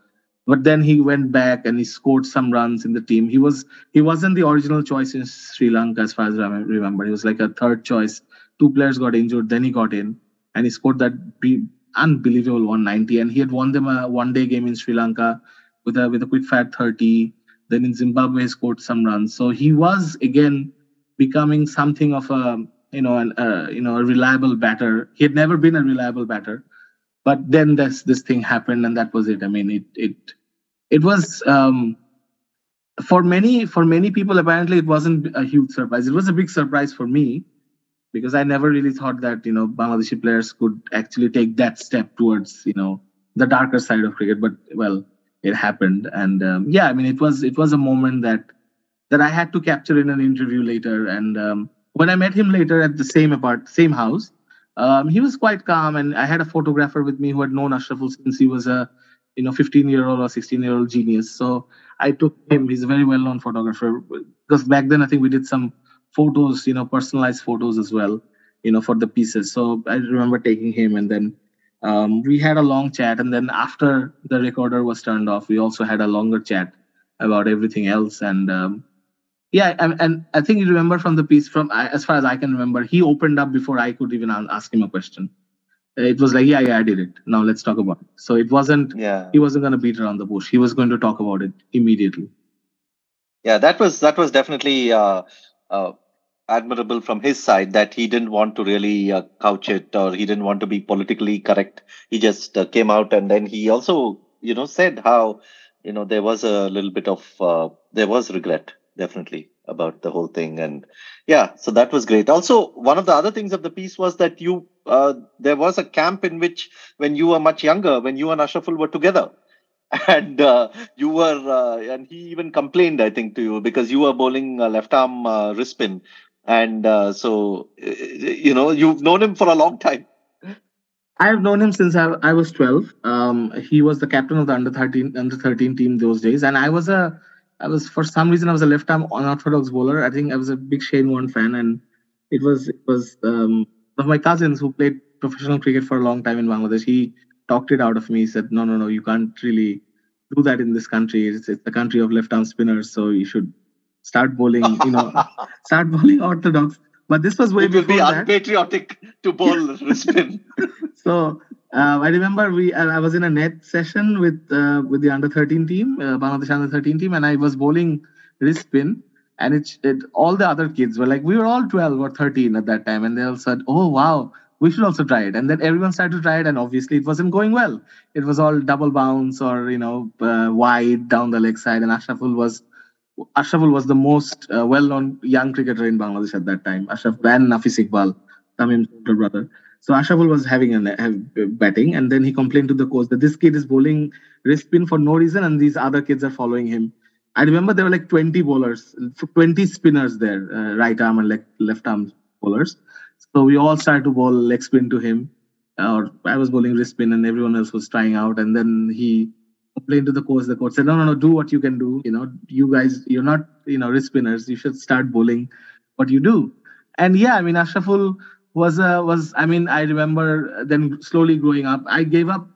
but then he went back and he scored some runs in the team. He was he wasn't the original choice in Sri Lanka as far as I remember. He was like a third choice. Two players got injured, then he got in and he scored that unbelievable 190. And he had won them a one day game in Sri Lanka with a with a quick fat 30. Then in Zimbabwe, he scored some runs. So he was again becoming something of a you know an uh, you know a reliable batter. He had never been a reliable batter, but then this this thing happened, and that was it. I mean, it it it was. Um, for many for many people apparently it wasn't a huge surprise it was a big surprise for me because I never really thought that you know Bangladeshi players could actually take that step towards you know the darker side of cricket. But well, it happened, and um, yeah, I mean it was it was a moment that that I had to capture in an interview later. And um, when I met him later at the same apart same house, um, he was quite calm, and I had a photographer with me who had known Ashraful since he was a you know 15 year old or 16 year old genius. So I took him. He's a very well known photographer because back then I think we did some photos, you know, personalized photos as well, you know, for the pieces. So I remember taking him and then um, we had a long chat. And then after the recorder was turned off, we also had a longer chat about everything else. And um, yeah, and, and, I think you remember from the piece, from as far as I can remember, he opened up before I could even ask him a question. It was like, yeah, yeah, I did it. Now let's talk about it. So it wasn't, yeah, he wasn't going to beat around the bush. He was going to talk about it immediately. Yeah, that was that was definitely uh, uh, admirable from his side that he didn't want to really uh, couch it or he didn't want to be politically correct. He just uh, came out and then he also, you know, said how, you know, there was a little bit of, uh, there was regret definitely about the whole thing. And yeah, so that was great. Also, one of the other things of the piece was that you, uh, there was a camp in which when you were much younger, when you and Ashraful were together, (laughs) and uh, you were uh, and he even complained i think to you because you were bowling uh, left arm uh, wrist spin and uh, so you know you've known him for a long time. I have known him since i, I was 12 um, he was the captain of the under 13 under 13 team those days. And i was a i was for some reason i was a left arm unorthodox bowler. I think i was a big shane warne fan. And it was it was um, one of my cousins who played professional cricket for a long time in bangladesh. He talked it out of me. He said no no no you can't really do that in this country. It's, it's the country of left arm spinners so you should start bowling, you know, (laughs) start bowling orthodox. But this was way it before be that. unpatriotic to bowl (laughs) spin. so uh, I remember we I was in a net session with uh, with the under 13 team, uh, Bangladesh under 13 team, and I was bowling wrist spin. And it, it all the other kids were like, we were all 12 or 13 at that time, and they all said, "Oh wow, we should also try it." And then everyone started to try it, and obviously it wasn't going well. It was all double bounce or you know uh, wide down the leg side, and Ashraful was Ashraful was the most uh, well-known young cricketer in Bangladesh at that time. Ashraf and Nafis Iqbal, Tamim's older brother. So Ashraful was having a have batting, and then he complained to the coach that this kid is bowling wrist spin for no reason, and these other kids are following him. I remember there were like 20 bowlers, 20 spinners there, uh, right arm and like left arm bowlers. So we all started to bowl leg spin to him, or I was bowling wrist spin, and everyone else was trying out. And then he complained to the coach. The coach said, "No, no, no. Do what you can do. You know, you guys, you're not, you know, wrist spinners. You should start bowling what you do." And yeah, I mean, Ashraful was uh, was. I mean, I remember then slowly growing up. I gave up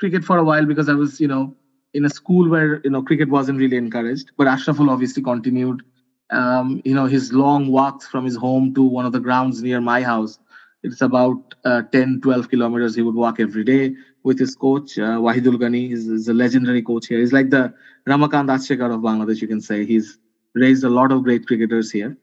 cricket for a while because I was, you know, in a school where you know cricket wasn't really encouraged. But Ashraful obviously continued. Um, you know, his long walks from his home to one of the grounds near my house It's about uh, 10, 12 kilometers he would walk every day with his coach, uh, Wahidul Ghani. He's, he's, a legendary coach here. He's like the Ramakant Achrekar of Bangladesh, you can say. He's raised a lot of great cricketers here.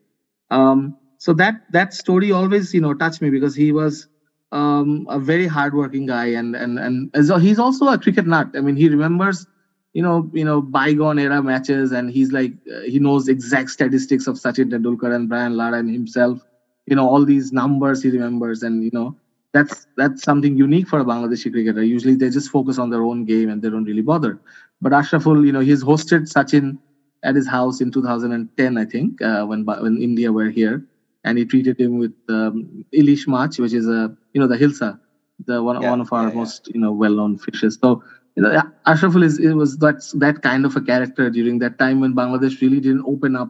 Um, so that that story always, you know, touched me because he was um, a very hardworking guy, and and and so he's also a cricket nut. I mean, he remembers, you know, you know, bygone era matches, and he's like uh, he knows exact statistics of Sachin Tendulkar and Brian Lara and himself. You know, all these numbers he remembers, and you know, that's that's something unique for a Bangladeshi cricketer. Usually they just focus on their own game and they don't really bother. But Ashraful, you know, he's hosted Sachin at his house in 2010, I think, uh, when when India were here, and he treated him with um, Ilish Mach, which is a you know the hilsa, the one yeah, one of our yeah, most you know well-known fishes. So you know, Ashraful is it was that that kind of a character during that time when Bangladesh really didn't open up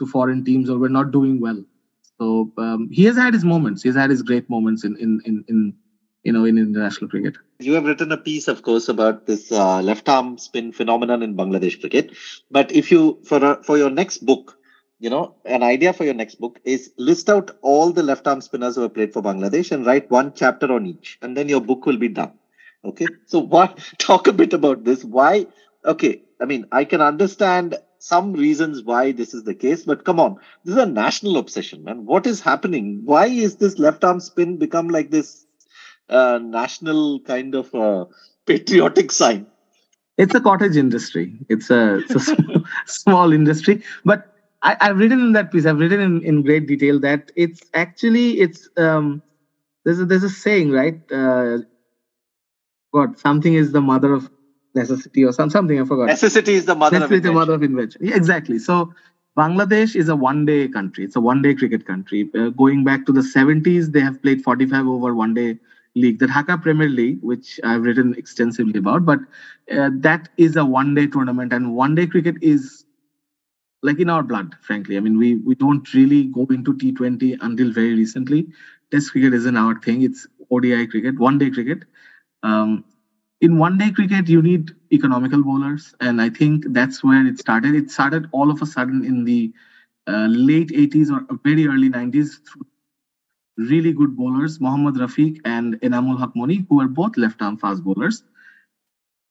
to foreign teams or were not doing well. So um, he has had his moments. He's had his great moments in in in, in you know in international cricket. You have written a piece, of course, about this uh, left arm spin phenomenon in Bangladesh cricket. But if you for a, for your next book, you know, an idea for your next book is list out all the left arm spinners who have played for Bangladesh and write one chapter on each, and then your book will be done. Okay. So (laughs) what? Talk a bit about this. Why? Okay. I mean, I can understand some reasons why this is the case, but come on, this is a national obsession, man. What is happening? Why is this left arm spin become like this uh, national kind of uh, patriotic sign? It's a cottage industry. It's a, it's a (laughs) small industry, but I, have written in that piece. I've written in, in great detail that it's actually it's um, there's a, there's a saying right. Uh, what something is the mother of necessity or some something I forgot. Necessity is the mother necessity of invention. the mother of invention. Yeah, exactly. So Bangladesh is a one-day country. It's a one-day cricket country. Uh, going back to the 70s, they have played 45 over one-day league, the Dhaka Premier League, which I've written extensively about. But uh, that is a one-day tournament, and one-day cricket is like in our blood. Frankly, I mean, we we don't really go into T20 until very recently. Test cricket isn't our thing. It's ODI cricket, one-day cricket. Um, in one day cricket, you need economical bowlers. And I think that's where it started. It started all of a sudden in the uh, late 80s or very early 90s through really good bowlers, Mohammad Rafiq and Enamul Haq Moni, who were both left arm fast bowlers.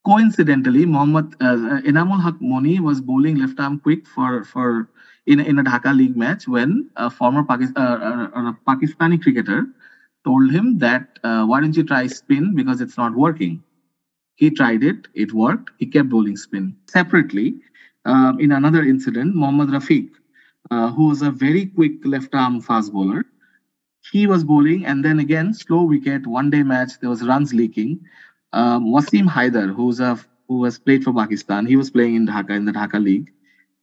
Coincidentally, Mohammad uh, Enamul Haq Moni was bowling left arm quick for, for in, in a Dhaka League match when a former Pakistan, uh, uh, a Pakistani cricketer told him that, uh, why don't you try spin because it's not working he tried it, it worked. He kept bowling spin. Separately, uh, in another incident, Mohammad Rafiq, uh, who was a very quick left arm fast bowler, he was bowling and then again, slow wicket, one day match, there was runs leaking. Um, Wasim Haider, who's a who has played for Pakistan, he was playing in Dhaka in the Dhaka League.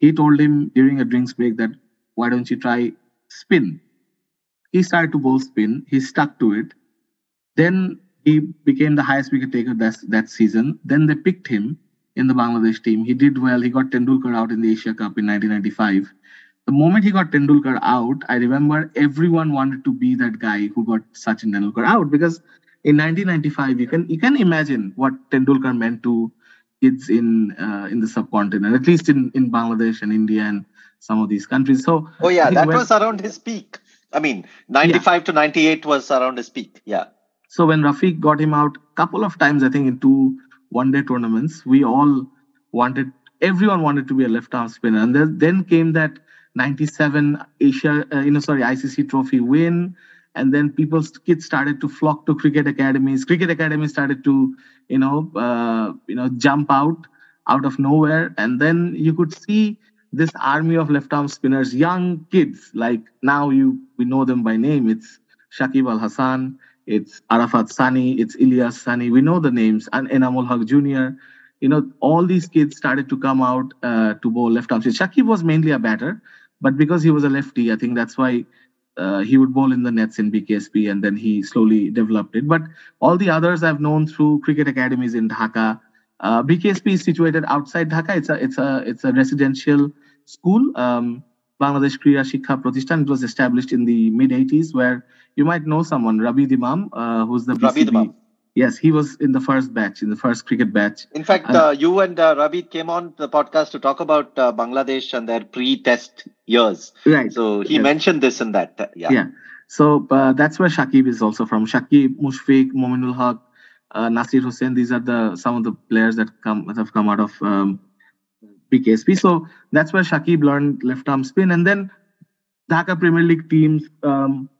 He told him during a drinks break that why don't you try spin? He started to bowl spin. He stuck to it. Then he became the highest wicket taker that, that season. Then they picked him in the Bangladesh team. He did well. He got Tendulkar out in the Asia Cup in 1995. The moment he got Tendulkar out, I remember everyone wanted to be that guy who got Sachin Tendulkar out because in 1995 you can you can imagine what Tendulkar meant to kids in uh, in the subcontinent, at least in in Bangladesh and India and some of these countries. So oh yeah, that was around his peak. I mean, 95 yeah. to 98 was around his peak. Yeah. So when Rafiq got him out a couple of times, I think in two one-day tournaments, we all wanted, everyone wanted to be a left-arm spinner, and then, came that 97 Asia, uh, you know, sorry, ICC Trophy win, and then people's kids started to flock to cricket academies. Cricket academies started to, you know, uh, you know, jump out out of nowhere, and then you could see this army of left-arm spinners, young kids. Like now, you we know them by name. It's Shakib Al Hasan, it's Arafat Sunny, it's Elias Sunny. We know the names, and Enamul Haq Jr. You know, all these kids started to come out uh, to bowl left arm. So Shakib was mainly a batter, but because he was a lefty, I think that's why uh, he would bowl in the nets in BKSP, and then he slowly developed it. But all the others I've known through cricket academies in Dhaka. Uh, BKSP is situated outside Dhaka. It's a it's a it's a residential school. Um, Bangladesh Kriya Shikha Pratishthan. It was established in the mid 80s, where you might know someone, Rabeed Imam, uh, who's the Rabeed Imam. Yes, he was in the first batch, in the first cricket batch. In fact, uh, you and uh, Rabi came on the podcast to talk about uh, Bangladesh and their pre-test years. Right. So he yes. mentioned this and that. Uh, yeah. Yeah. So uh, that's where Shakib is also from. Shakib, Mushfiq, Mominul Haq, uh, Nasir Hussain. These are the some of the players that come that have come out of um, BKSP. So that's where Shakib learned left arm spin, and then Dhaka Premier League teams um,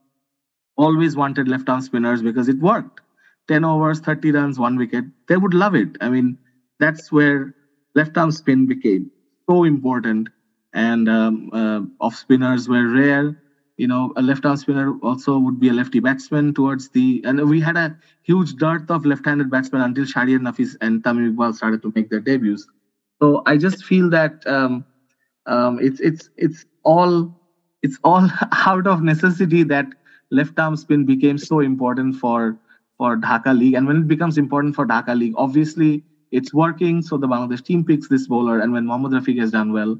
always wanted left arm spinners because it worked. 10 overs, 30 runs, one wicket. They would love it. I mean, that's where left arm spin became so important. And um, uh, off spinners were rare you know, a left arm spinner also would be a lefty batsman towards the. And we had a huge dearth of left handed batsmen until Shahriar Nafis and Tamim Iqbal started to make their debuts. So I just feel that um, um, it's it's it's all it's all (laughs) out of necessity that left arm spin became so important for for Dhaka League. And when it becomes important for Dhaka League, obviously it's working. So the Bangladesh team picks this bowler, and when Mohammad Rafiq has done well,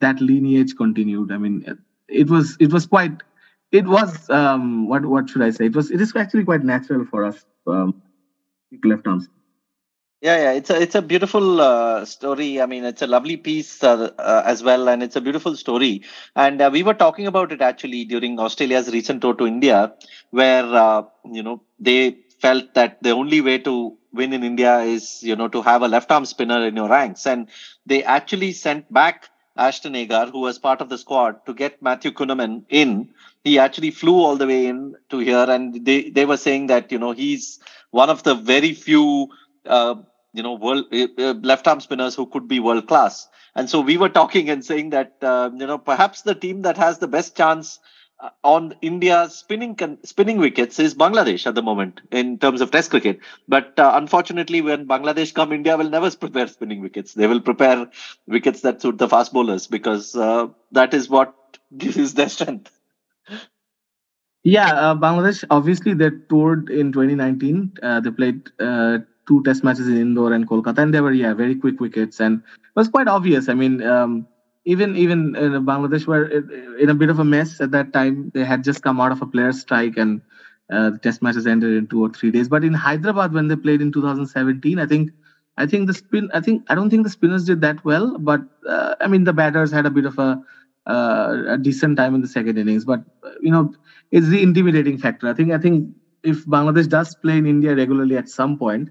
that lineage continued. I mean, it was it was quite it was um, what what should I say? It was it is actually quite natural for us um, left arms. Yeah, yeah, it's a it's a beautiful uh, story. I mean, it's a lovely piece uh, uh, as well, and it's a beautiful story. And uh, we were talking about it actually during Australia's recent tour to India, where uh, you know they felt that the only way to win in India is you know to have a left arm spinner in your ranks, and they actually sent back Ashton Agar, who was part of the squad, to get Matthew Kuhnemann in. He actually flew all the way in to here, and they, they were saying that you know he's one of the very few uh, you know world uh, left arm spinners who could be world class. And so we were talking and saying that uh, you know perhaps the team that has the best chance uh, on India's spinning spinning wickets is Bangladesh at the moment in terms of Test cricket. But uh, unfortunately, when Bangladesh come, India will never (laughs) prepare spinning wickets. They will prepare wickets that suit the fast bowlers because uh, that is what (laughs) gives their strength. Yeah, uh, Bangladesh obviously they toured in 2019. Uh, they played uh, two Test matches in Indore and Kolkata, and they were yeah very quick wickets, and it was quite obvious. I mean. Um, even even Bangladesh were in a bit of a mess at that time. They had just come out of a players' strike and uh, the test matches ended in two or three days. But in Hyderabad, when they played in 2017, I think I think the spin. I think I don't think the spinners did that well. But uh, I mean, the batters had a bit of a, uh, a decent time in the second innings. But you know, it's the intimidating factor. I think I think if Bangladesh does play in India regularly at some point,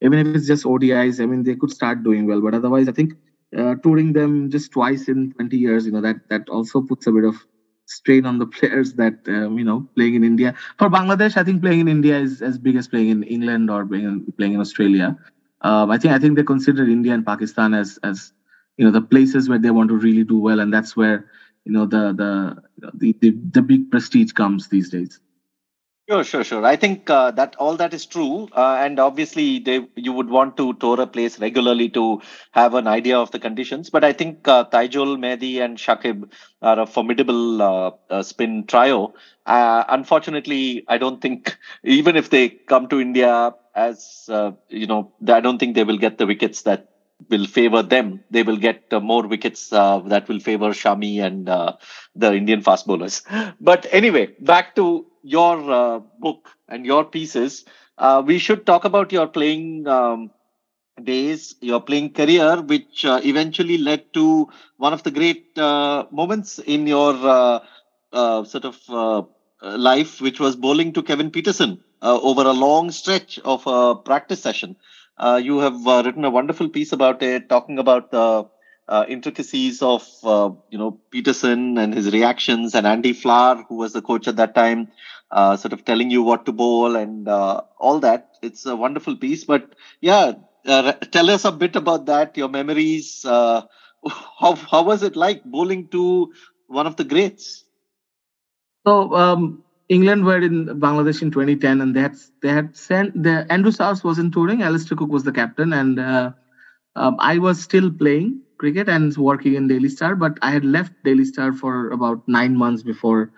even if it's just ODIs, I mean, they could start doing well. But otherwise, I think uh, touring them just twice in 20 years, you know, that that also puts a bit of strain on the (laughs) players that um, you know playing in India. For Bangladesh, I think playing in India is as big as playing in England or playing in, playing in Australia. Um, I think I think they consider India and Pakistan as as you know the places where they want to really do well, and that's where you know the the the, the, the big prestige comes these days. Sure, sure, sure. I think uh, that all that is true, uh, and obviously they you would want to tour a place regularly to have an idea of the conditions. But I think uh, Taijul, Mehidy, and Shakib are a formidable uh, uh, spin trio. Uh, unfortunately, I don't think even if they come to India as uh, you know, I don't think they will get the wickets that will favor them. They will get uh, more wickets uh, that will favor Shami and uh, the Indian fast bowlers. But anyway, back to your uh, book and your pieces. Uh, we should talk about your playing um, days, your playing career, which uh, eventually led to one of the great moments in your sort of life, which was bowling to Kevin Pietersen over a long stretch of a practice session. Uh, you have uh, written a wonderful piece about it, talking about the uh, intricacies of uh, you know Pietersen and his reactions, and Andy Flower, who was the coach at that time, uh, sort of telling you what to bowl and uh, all that. It's a wonderful piece. But yeah, tell us a bit about that. Your memories. (laughs) how how was it like bowling to one of the greats? So um, England were in Bangladesh in 2010, and they had they had sent the Andrew Strauss was in touring. Alastair Cook was the captain, and uh, um, I was still playing cricket and working in Daily Star, but I had left Daily Star for about nine months before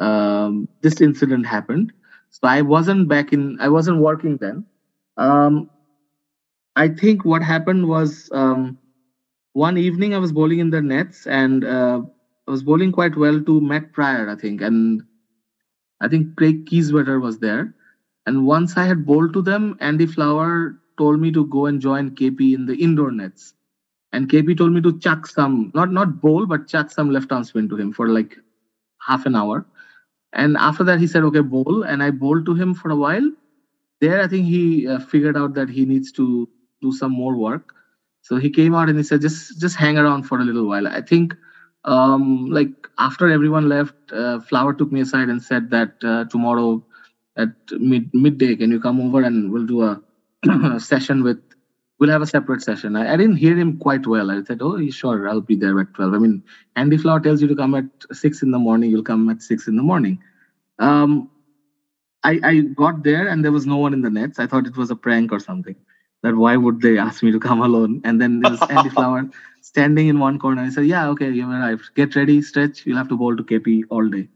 um, this incident happened. So I wasn't back in. I wasn't working then. Um, I think what happened was um, one evening I was bowling in the nets, and uh, I was bowling quite well to Matt Prior, I think, and I think Craig Kieswetter was there. And once I had bowled to them, Andy Flower told me to go and join KP in the indoor nets. And KP told me to chuck some, not not bowl, but chuck some left arm spin to him for like half an hour. And after that, he said, "Okay, bowl," and I bowled to him for a while. There, I think he uh, figured out that he needs to do some more work. So he came out and he said, "Just just hang around for a little while." I think um, like after everyone left, uh, Flower took me aside and said that uh, tomorrow at mid midday, can you come over and we'll do a (clears throat) session with. We'll have a separate session. I, I didn't hear him quite well. I said, "Oh, sure, I'll be there at 12." I mean, Andy Flower tells you to come at six in the morning. You'll come at six in the morning. Um, I, I got there and there was no one in the nets. I thought it was a prank or something. That why would they ask me to come alone? And then there was Andy (laughs) Flower standing in one corner. I said, Yeah, okay, you've arrived. Get ready, stretch. You'll have to bowl to KP all day.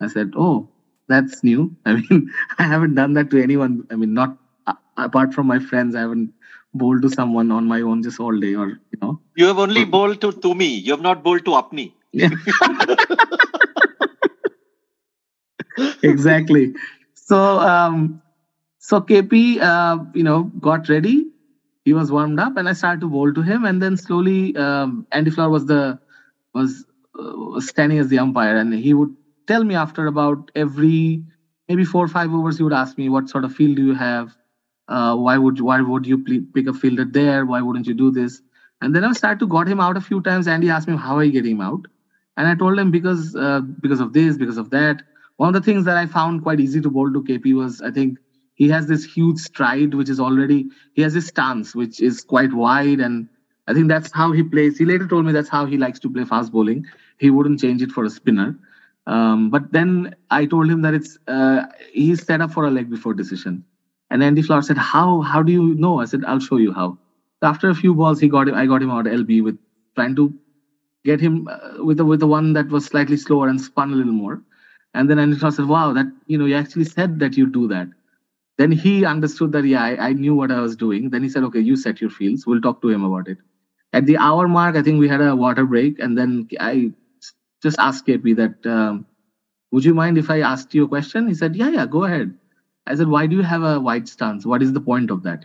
I said, Oh, that's new. (laughs) I mean, I haven't done that to anyone. I mean, not uh, apart from my friends, I haven't bowled to someone on my own just all day or, you know. You have only bowled to to me You have not bowled to Apni. Yeah. (laughs) exactly. So, um, so KP, uh, you know, got ready. He was warmed up, and I started to bowl to him. And then slowly, um, Andy Flower was the was, uh, was standing as the umpire, and he would tell me after about every maybe four or five overs, he would ask me, "What sort of field do you have? Uh, why would why would you pick a fielder there? Why wouldn't you do this?" And then I started to got him out a few times. Andy asked me, "How you getting him out?" And I told him because uh, because of this, because of that. One of the things that I found quite easy to bowl to KP was I think he has this huge stride, which is already he has his stance, which is quite wide, and I think that's how he plays. He later told me that's how he likes to play fast bowling. He wouldn't change it for a spinner. Um, but then I told him that it's uh, he's set up for a leg before decision. And Andy Flower said, "How? How do you know?" I said, "I'll show you how." After a few balls, he got him. I got him out LB with trying to get him uh, with the with the one that was slightly slower and spun a little more. And then Andy Flower said, "Wow, that you know, you actually said that you do that." Then he understood that yeah, I, I knew what I was doing. Then he said, "Okay, you set your fields. We'll talk to him about it." At the hour mark, I think we had a water break, and then I just asked KP that, um, "Would you mind if I asked you a question?" He said, "Yeah, yeah, go ahead." I said, "Why do you have a wide stance? What is the point of that?"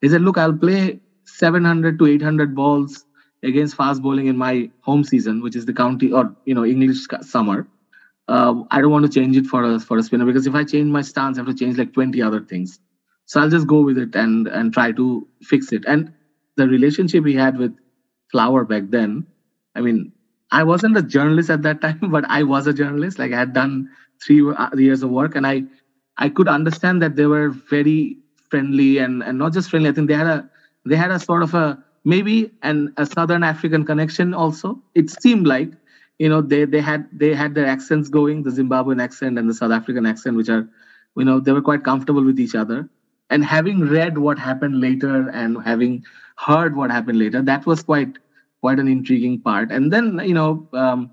He said, "Look, I'll play 700 to 800 balls against fast bowling in my home season, which is the county or you know English summer. Uh, I don't want to change it for a for a spinner because if I change my stance, I have to change like 20 other things. So I'll just go with it and and try to fix it. And the relationship he had with Flower back then, I mean, I wasn't a journalist at that (laughs) time, but I was a journalist. Like I had done three uh, years of work, and I I could understand that they were very friendly and and not just friendly. I think they had a they had a sort of a maybe an a southern african connection also it seemed like you know they they had they had their accents going the zimbabwean accent and the south african accent which are you know they were quite comfortable with each other and having read what happened later and having heard what happened later that was quite quite an intriguing part and then you know um,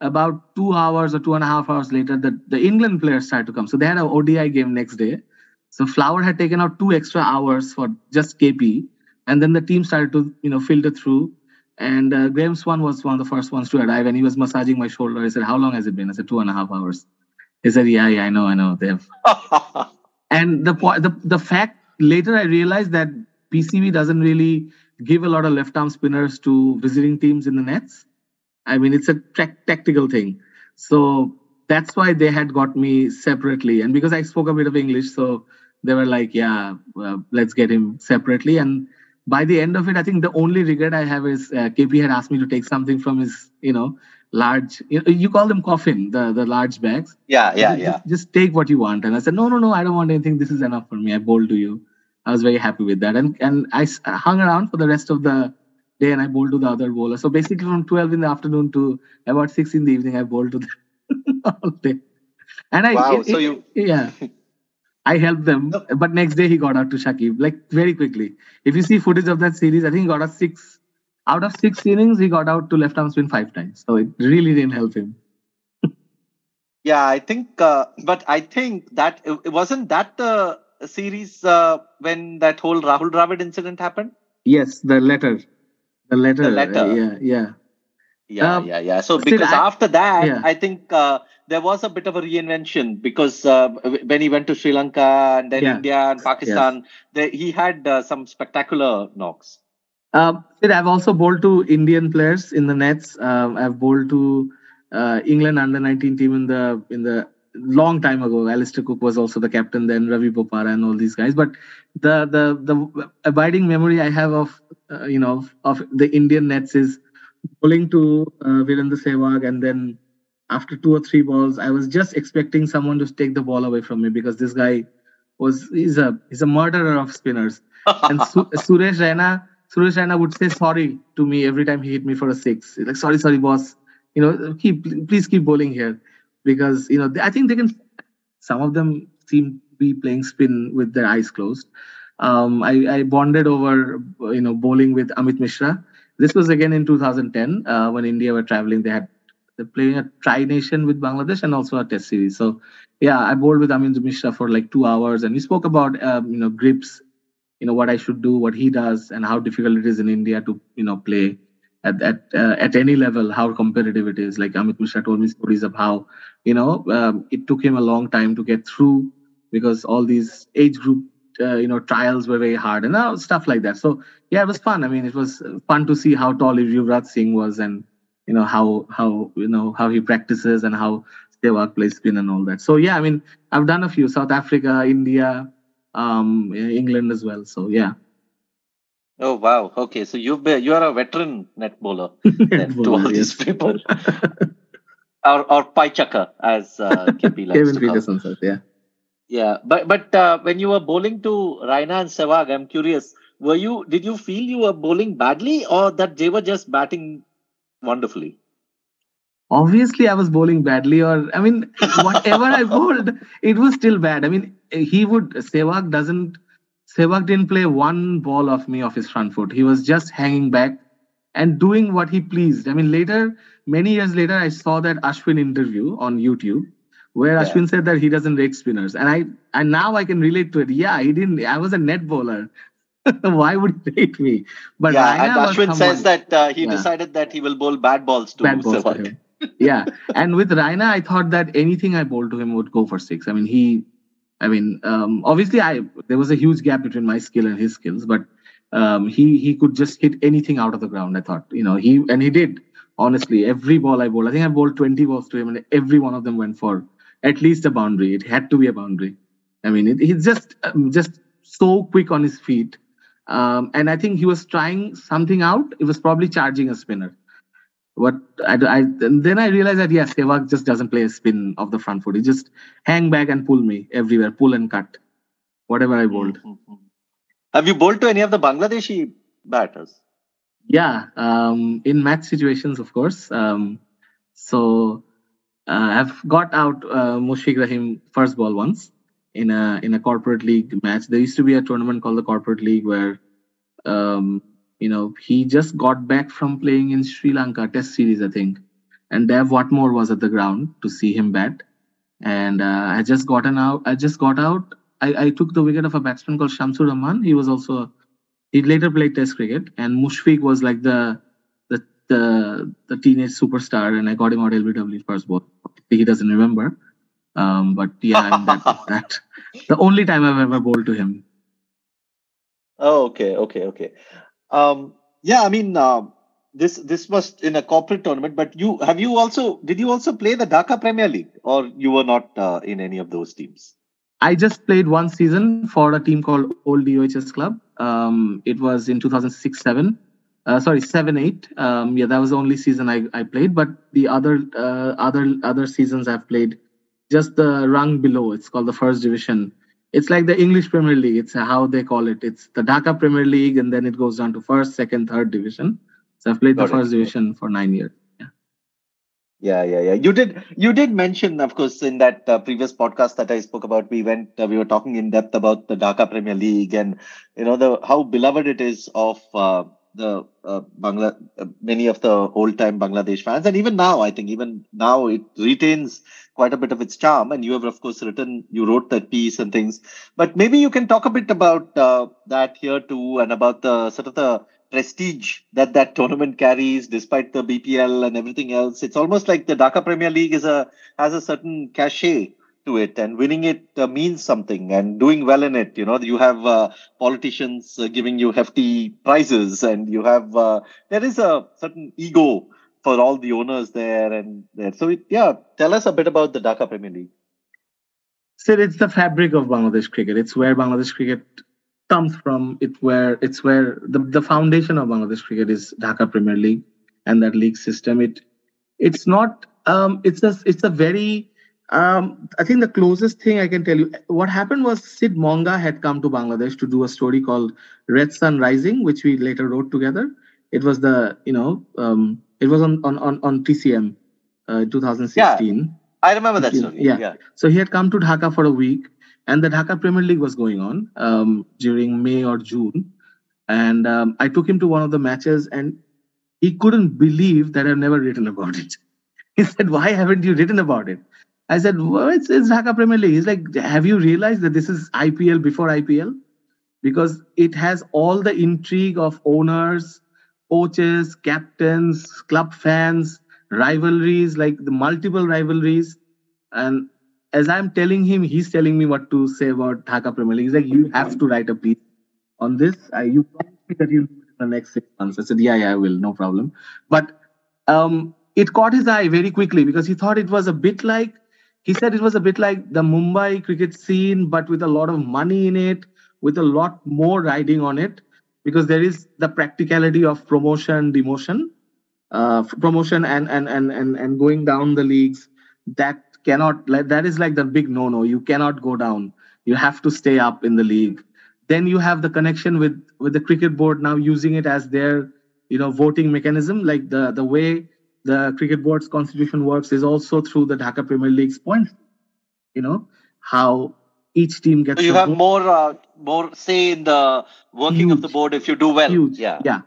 about two hours or two and a half hours later the, the england players started to come so they had an odi game next day so flower had taken out two extra hours for just kp and then the team started to you know filter through and uh, Graeme Swann was one of the first ones to arrive, and he was massaging my shoulder. He said, "How long has it been?" I said, two and a half hours." He said, "Yeah, yeah, I know, I know." They have. (laughs) and the the the fact later I realized that BCB doesn't really give a lot of left arm spinners to visiting teams in the nets. I mean, it's a tra- tactical thing. So that's why they had got me separately, and because I spoke a bit of English, so they were like, "Yeah, uh, let's get him separately." And by the end of it, I think the only regret I have is uh, KP had asked me to take something from his, you know, large. You, know, you call them coffin, the the large bags. Yeah, yeah, just, yeah. Just take what you want. And I said, no, no, no, I don't want anything. This is enough for me. I bowled to you. I was very happy with that, and and I hung around for the rest of the and I bowled to the other bowler. So basically, from twelve in the afternoon to about six in the evening, I bowled to them (laughs) all day. And I, wow, it, so it, you yeah. I helped them, but next day he got out to Shakib, like very quickly. If you see footage of that series, I think he got out six out of six innings, he got out to left arm spin five times. So it really didn't help him. (laughs) yeah, I think, uh, but I think that it wasn't that the series uh, when that whole Rahul Dravid incident happened. Yes, the letter, the letter, The letter. yeah, yeah. Yeah, Um, yeah, yeah. So because I- after that, yeah. I think uh, there was a bit of a reinvention because uh, when he went to Sri Lanka and then Yeah. India and Pakistan, they, he had uh, some spectacular knocks. Um, I've also bowled to Indian players in the nets. Um, I've bowled to uh, England under 19 team in the in the long time ago. Alastair Cook was also the captain then, Ravi Bopara and all these guys. But the the the abiding memory I have of uh, you know of the Indian nets is bowling to uh, Virendra Sehwag and then after two or three balls, I was just expecting someone to take the ball away from me because this guy was he's a he's a murderer of spinners. and Su- (laughs) Suresh Raina Suresh Raina would say sorry to me every time he hit me for a six. He's like sorry, sorry, boss. You know, keep please keep bowling here because you know I think they can. Some of them seem to be playing spin with their eyes closed. Um, I, I bonded over you know bowling with Amit Mishra. This was again in 2010 uh, when India were traveling. They had they're playing a tri nation with Bangladesh and also a test series. So yeah, I bowled with Amit Mishra for like two hours, and we spoke about um, you know grips, you know what I should do, what he does, and how difficult it is in India to you know play at at uh, at any level, how competitive it is. Like Amit Mishra told me stories of how you know um, it took him a long time to get through because all these age group uh, you know trials were very hard and uh, stuff like that. So yeah, it was fun. I mean, it was fun to see how tall Yuvraj Singh was and you know how how you know how he practices and how Sehwag plays spin and all that. So yeah, I mean, I've done a few South Africa, India, um, England as well. So yeah. Oh wow! Okay, so you've been, you are a veteran net bowler (laughs) then, to all these people, (laughs) or or Paichaka as uh, KP (laughs) likes Kevin to. Pietersen says, yeah. Yeah, but but uh, when you were bowling to Raina and Sehwag, I'm curious. Were you did you feel you were bowling badly, or that they were just batting wonderfully? Obviously, I was bowling badly, or I mean, (laughs) whatever I bowled, it was still bad. I mean, he would Sehwag doesn't Sehwag didn't play one ball of me off his front foot. He was just hanging back and doing what he pleased. I mean, later, many years later, I saw that Ashwin interview on YouTube where Yeah. Ashwin said that he doesn't rake spinners, and I and now I can relate to it. Yeah, he didn't. I was a net bowler. (laughs) Why would he rate me? But yeah, Raina and Ashwin says that uh, he Yeah. decided that he will bowl bad balls to bad balls to yeah, and with Raina, I thought that anything I bowled to him would go for six. I mean, he, I mean, um, obviously, I there was a huge gap between my skill and his skills, but um, he he could just hit anything out of the ground. I thought, you know, he and he did. Honestly, every ball I bowled, I think I bowled twenty balls to him, and every one of them went for at least a boundary. It had to be a boundary. I mean, it, he's just um, just so quick on his feet, um, and I think he was trying something out. It was probably charging a spinner. But I, I then I realized that yes, Sehwag just doesn't play a spin of the front foot. He just hang back and pull me everywhere, pull and cut, whatever I bowled. Mhm. Have you bowled to any of the Bangladeshi batters? Yeah, um, in match situations, of course. Um, so uh, I've got out uh, Mushfiq Rahim first ball once in a in a corporate league match. There used to be a tournament called the Corporate League where, um, you know, he just got back from playing in Sri Lanka Test series, I think, and Dav Whatmore was at the ground to see him bat, and uh, I just gotten out. I just got out. I, I took the wicket of a batsman called Shamsur Rahman. He was also a he later played Test cricket, and Mushfiq was like the the the, the teenage superstar, and I got him out LBW first ball. He doesn't remember, um, but yeah, that, (laughs) that the only time I've ever bowled to him. Oh, okay, okay, okay. Um, yeah, I mean, um this this was in a corporate tournament, but you have you also did you also play the Dhaka Premier League, or you were not uh, in any of those teams? I just played one season for a team called Old DOHS Club. Um, it was in 2006 7. Uh, sorry, 7 8. Um, yeah, that was the only season I, I played. But the other uh, other other seasons I've played just the rung below. It's called the first division. It's like the English Premier League. It's how they call it. It's the Dhaka Premier League, and then it goes down to first, second, third division. So I've played Got the it. first division for nine years. Yeah, yeah, yeah. You did you did mention, of course, in that uh, previous podcast that I spoke about. We went uh, we were talking in depth about the Dhaka Premier League and you know the how beloved it is of uh, the uh, Bangla uh, many of the old time Bangladesh fans, and even now, I think even now it retains quite a bit of its charm. And you have, of course, written you wrote that piece and things. But maybe you can talk a bit about uh, that here too, and about the sort of the prestige that that tournament carries despite the BPL and everything else. It's almost like the Dhaka Premier League is a has a certain cachet to it and winning it uh, means something and doing well in it you know you have uh, politicians uh, giving you hefty prizes and you have uh, there is a certain ego for all the owners there and there so it, yeah tell us a bit about the Dhaka Premier League Said it's the fabric of Bangladesh cricket. It's where Bangladesh cricket comes from. It's where it's where the, the foundation of Bangladesh cricket is Dhaka Premier League and that league system. It it's not um, it's a it's a very um, I think the closest thing I can tell you what happened was Sid Monga had come to Bangladesh to do a story called Red Sun Rising, which we later wrote together. It was the you know um, it was on on on, on TCM uh, 2016. Yeah, I remember that story. Yeah. yeah. So he had come to Dhaka for a week, and the Dhaka Premier League was going on um, during May or June, and um, I took him to one of the matches, and he couldn't believe that I've never written about it. (laughs) He said, "Why haven't you written about it?" I said, well, it's, it's Dhaka Premier League. He's like, have you realized that this is IPL before IPL? Because it has all the intrigue of owners, coaches, captains, club fans, rivalries, like the multiple rivalries. And as I'm telling him, he's telling me what to say about Dhaka Premier League. He's like, you have to write a piece on this. I, you promised me that you'll do it in the next six months. I said, yeah, yeah, I will, no problem. But um, it caught his eye very quickly because he thought it was a bit like he said it was a bit like the Mumbai cricket scene, but with a lot of money in it, with a lot more riding on it, because there is the practicality of promotion, demotion, uh, promotion, and and and and and going down the leagues. That cannot like that is like the big no-no. You cannot go down. You have to stay up in the league. Then you have the connection with with the cricket board now using it as their you know voting mechanism, like the the way the cricket board's constitution works is also through the Dhaka Premier League's points. You know how each team gets. So you have more uh, more say in the working huge, of the board if you do well. Huge, yeah, yeah.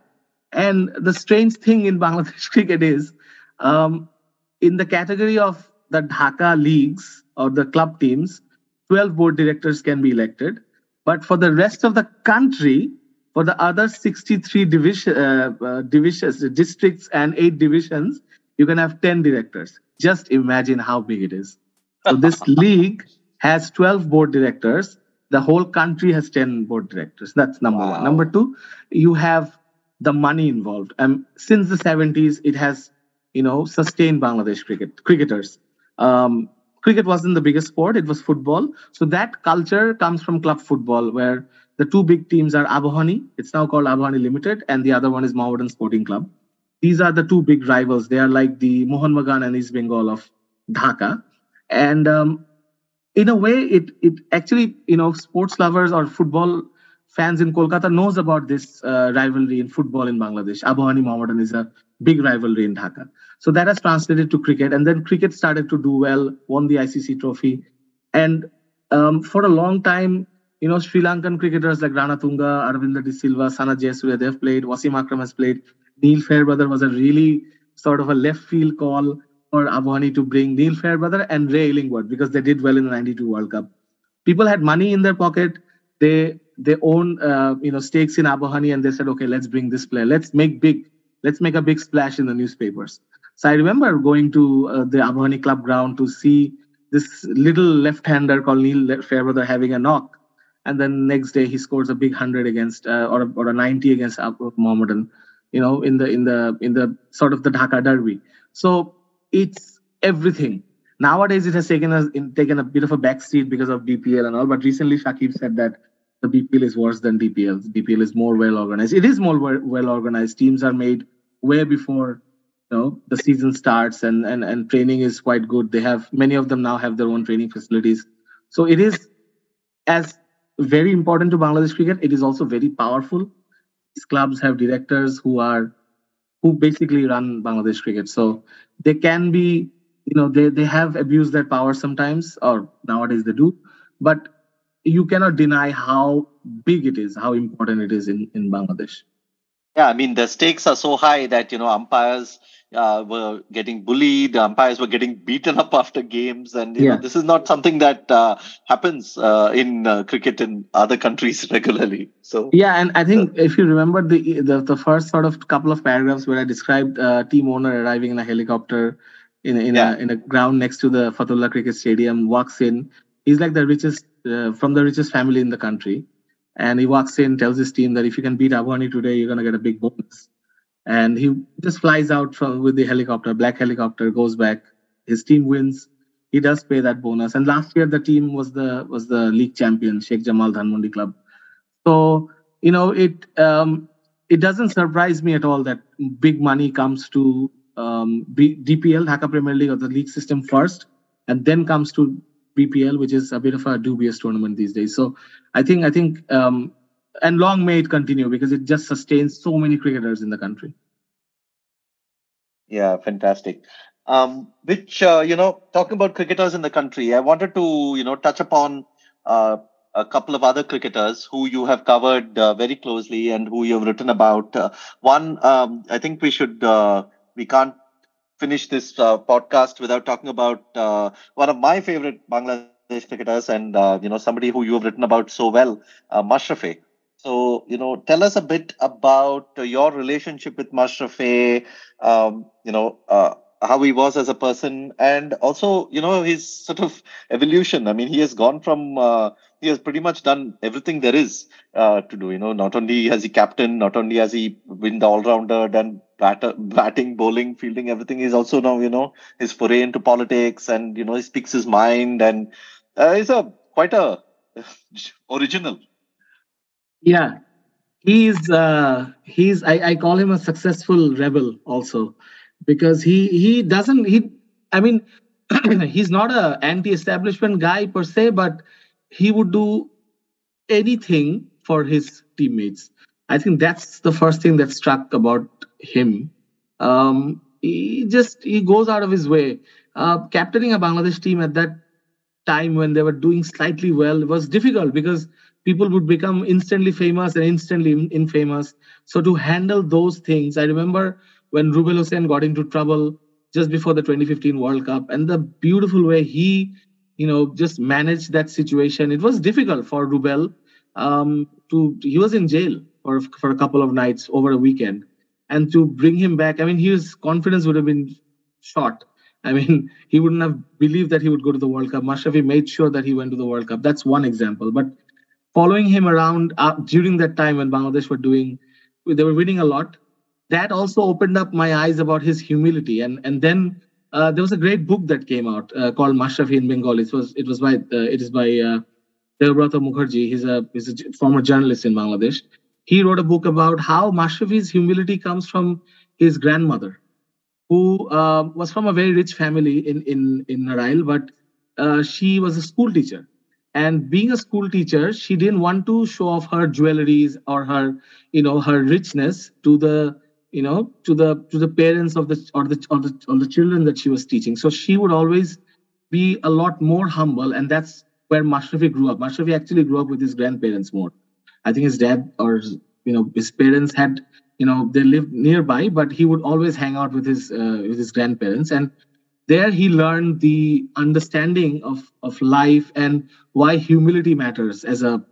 And the strange thing in Bangladesh (laughs) cricket is, um, in the category of the Dhaka leagues or the club teams, 12 board directors can be elected. But for the rest of the country, for the other 63 division, uh, uh, divisions, districts, and eight divisions, you can have 10 directors. Just imagine how big it is. So this (laughs) league has 12 board directors. The whole country has 10 board directors. That's number wow. one. Number two, you have the money involved. And since the 70s, it has, you know, sustained Bangladesh cricket cricketers. Um, cricket wasn't the biggest sport; it was football. So that culture comes from club football, where the two big teams are Abahani, it's now called Abahani Limited, and the other one is Mohammedan Sporting Club. These are the two big rivals. They are like the Mohun Bagan and East Bengal of Dhaka. And um, in a way, it it actually, you know, sports lovers or football fans in Kolkata knows about this uh, rivalry in football in Bangladesh. Abahani Mohammedan is a big rivalry in Dhaka. So that has translated to cricket. And then cricket started to do well, won the ICC trophy. And um, for a long time, you know, Sri Lankan cricketers like Ranatunga, Aravinda de Silva, Sanath Jayasuriya, they've played. Wasim Akram has played. Neil Fairbrother was a really sort of a left field call for Abahani to bring Neil Fairbrother and Ray Illingworth because they did well in the 92 World Cup. People had money in their pocket. They they own uh, you know stakes in Abahani and they said, okay, let's bring this player. Let's make big. Let's make a big splash in the newspapers. So I remember going to uh, the Abahani club ground to see this little left-hander called Neil Fairbrother having a knock and then next day he scores a big hundred against uh, or, a, or a 90 against Mohammedan, you know, in the in the in the sort of the Dhaka Derby. So it's everything. Nowadays it has taken a taken a bit of a backseat because of BPL and all. But recently Shakib said that the BPL is worse than DPL. DPL is more well organized. It is more well organized. Teams are made way before know the season starts, and and and training is quite good. They have many of them now have their own training facilities. So it is as very important to Bangladesh cricket. It is also very powerful. These clubs have directors who are who basically run Bangladesh cricket. So they can be, you know, they, they have abused their power sometimes, or nowadays they do. But you cannot deny how big it is, how important it is in, in Bangladesh. Yeah, I mean the stakes are so high that you know umpires uh, were getting bullied, umpires were getting beaten up after games, and yeah. know, this is not something that uh, happens uh, in uh, cricket in other countries (laughs) regularly. So yeah, and I think if you remember the, the, the first sort of couple of paragraphs where I described uh, team owner arriving in a helicopter in in yeah. a in a ground next to the Fatullah Cricket Stadium, walks in. He's like the richest uh, from the richest family in the country, and he walks in, tells his team that if you can beat Abahani today, you're gonna get a big bonus and he just flies out from with the helicopter, black helicopter, goes back. His team wins. he does pay that bonus. And last year the team was the was the league champion, Sheikh Jamal Dhanmondi Club. So you know it um, it doesn't surprise me at all that big money comes to um, B- DPL Dhaka Premier League or the league system first, and then comes to BPL, which is a bit of a dubious tournament these days. So I think I think um, and long may it continue because it just sustains so many cricketers in the country. Yeah, fantastic. Um, which uh, you know, talking about cricketers in the country, I wanted to you know touch upon uh, a couple of other cricketers who you have covered uh, very closely and who you have written about. Uh, one, um, I think we should uh, we can't finish this uh, podcast without talking about one of my favorite Bangladesh cricketers and you know somebody who you have written about so well, uh, Mashrafe. So you know, tell us a bit about your relationship with Mashrafe. Um, you know. Uh, how he was as a person and also you know his sort of evolution i mean he has gone from uh, he has pretty much done everything there is uh, to do you know not only has he captain not only has he been the all-rounder done batter, batting bowling fielding everything he's also now you know his foray into politics and you know he speaks his mind and uh, he's a quite a (laughs) original yeah. He's uh he's I, I call him a successful rebel also because he he doesn't he i mean (clears throat) he's not a anti-establishment guy per se but he would do anything for his teammates. I think that's the first thing that struck about him. Um he just he goes out of his way. Uh, captaining a bangladesh team at that time when they were doing slightly well was difficult because people would become instantly famous and instantly infamous so to handle those things i remember when Rubel Hossain got into trouble just before the 2015 World Cup and the beautiful way he, you know, just managed that situation. It was difficult for Rubel um, to, he was in jail for, for a couple of nights over a weekend. And to bring him back, I mean, his confidence would have been shot. I mean, (laughs) he wouldn't have believed that he would go to the World Cup. Mashrafe made sure that he went to the World Cup. That's one example. But following him around uh, during that time when Bangladesh were doing, they were winning a lot that also opened up my eyes about his humility. And and then uh, there was a great book that came out uh, called Mashrafe in Bengal. It was it was by uh, it is by uh, Debabrata Mukherjee. He's a he's a former journalist in Bangladesh. He wrote a book about how Mashrafe's humility comes from his grandmother, who uh, was from a very rich family in in in Narail, but uh, she was a school teacher. And being a school teacher, she didn't want to show off her jewelries or her, you know, her richness to the you know to the to the parents of the or the or the, or the children that she was teaching. So she would always be a lot more humble and that's where Mashrafe grew up. Mashrafe actually grew up with his grandparents more. I think his dad or you know his parents had you know they lived nearby but he would always hang out with his uh, with his grandparents. And there he learned the understanding of of life and why humility matters as a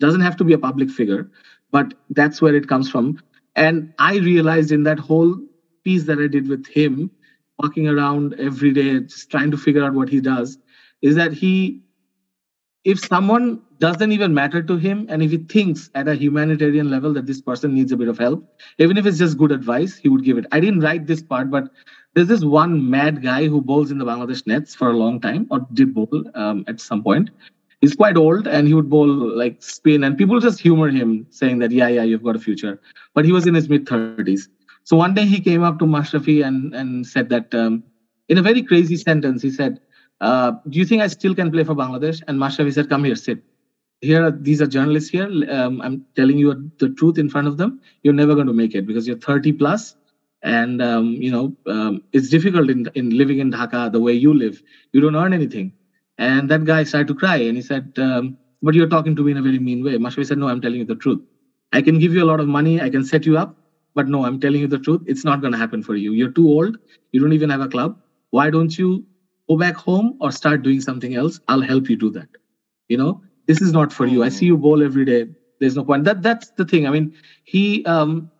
doesn't have to be a public figure but that's where it comes from and I realized in that whole piece that I did with him, walking around every day, just trying to figure out what he does, is that he, if someone doesn't even matter to him, and if he thinks at a humanitarian level that this person needs a bit of help, even if it's just good advice, he would give it. I didn't write this part, but there's this one mad guy who bowls in the Bangladesh nets for a long time, or did bowl um, at some point, he's quite old and he would bowl like spin and people just humor him saying that yeah yeah you've got a future. But he was in his mid 30s so one day he came up to Mashrafe and and said that um, in a very crazy sentence he said uh, do you think I still can play for Bangladesh? And Mashrafe said come here sit. Here are, these are journalists here. Um, I'm telling you the truth in front of them. You're never going to make it because you're 30 plus and um, you know um, it's difficult in, in living in Dhaka the way you live you don't earn anything and that guy started to cry and he said, um, But you're talking to me in a very mean way. Mashrafe said, No, I'm telling you the truth. I can give you a lot of money, I can set you up, but no, I'm telling you the truth. It's not going to happen for you. You're too old. You don't even have a club. Why don't you go back home or start doing something else? I'll help you do that. You know, this is not for you. I see you bowl every day. There's no point. That that's the thing. I mean, he um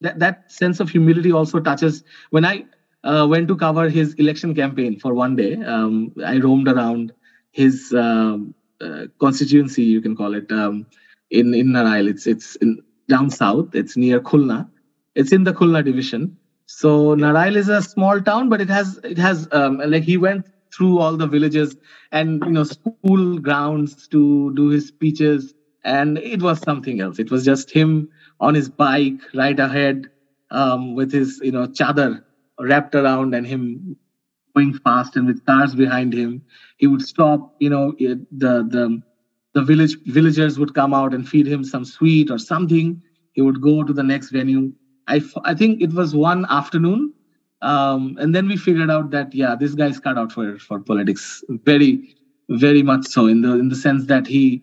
that that sense of humility also touches when I uh, went to cover his election campaign for one day. Um, I roamed around his um, uh, constituency, you can call it, um, in in Narail. It's it's in, down south. It's near Khulna. It's in the Khulna division. So Narail is a small town, but it has it has um, like he went through all the villages and you know school grounds to do his speeches and it was something else it was just him on his bike right ahead um, with his you know chadar wrapped around and him going fast and with cars behind him. He would stop you know the the the village villagers would come out and feed him some sweet or something. He would go to the next venue. I i think it was one afternoon um, and then we figured out that yeah this guy's cut out for for politics. Very very much so in the in the sense that he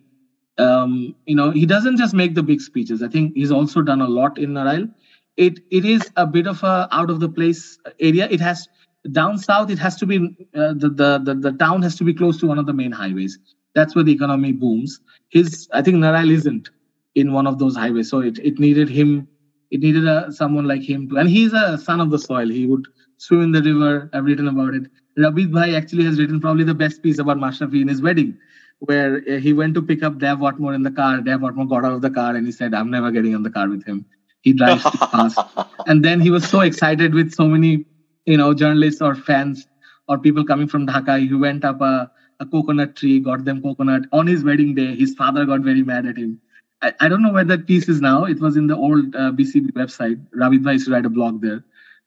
um, you know he doesn't just make the big speeches. I think he's also done a lot in narail it it is a bit of a out of the place area. It has down south it has to be uh, the, the, the the town has to be close to one of the main highways. That's where the economy booms. His i think narail isn't in one of those highways so it, it needed him it needed a, someone like him to and he's a son of the soil. He would swim in the river i've written about it. Rabeed bhai actually has written probably the best piece about mashrafe in his wedding where uh, he went to pick up Dav Whatmore in the car. Dav Whatmore got out of the car and he said, I'm never getting on the car with him. He drives too fast. (laughs) And then he was so excited with so many, you know, journalists or fans or people coming from Dhaka. He went up a, a coconut tree, got them coconut on his wedding day. His father got very mad at him. I, I don't know where that piece is now. It was in the old uh, BCB website. Bhai used to write a blog there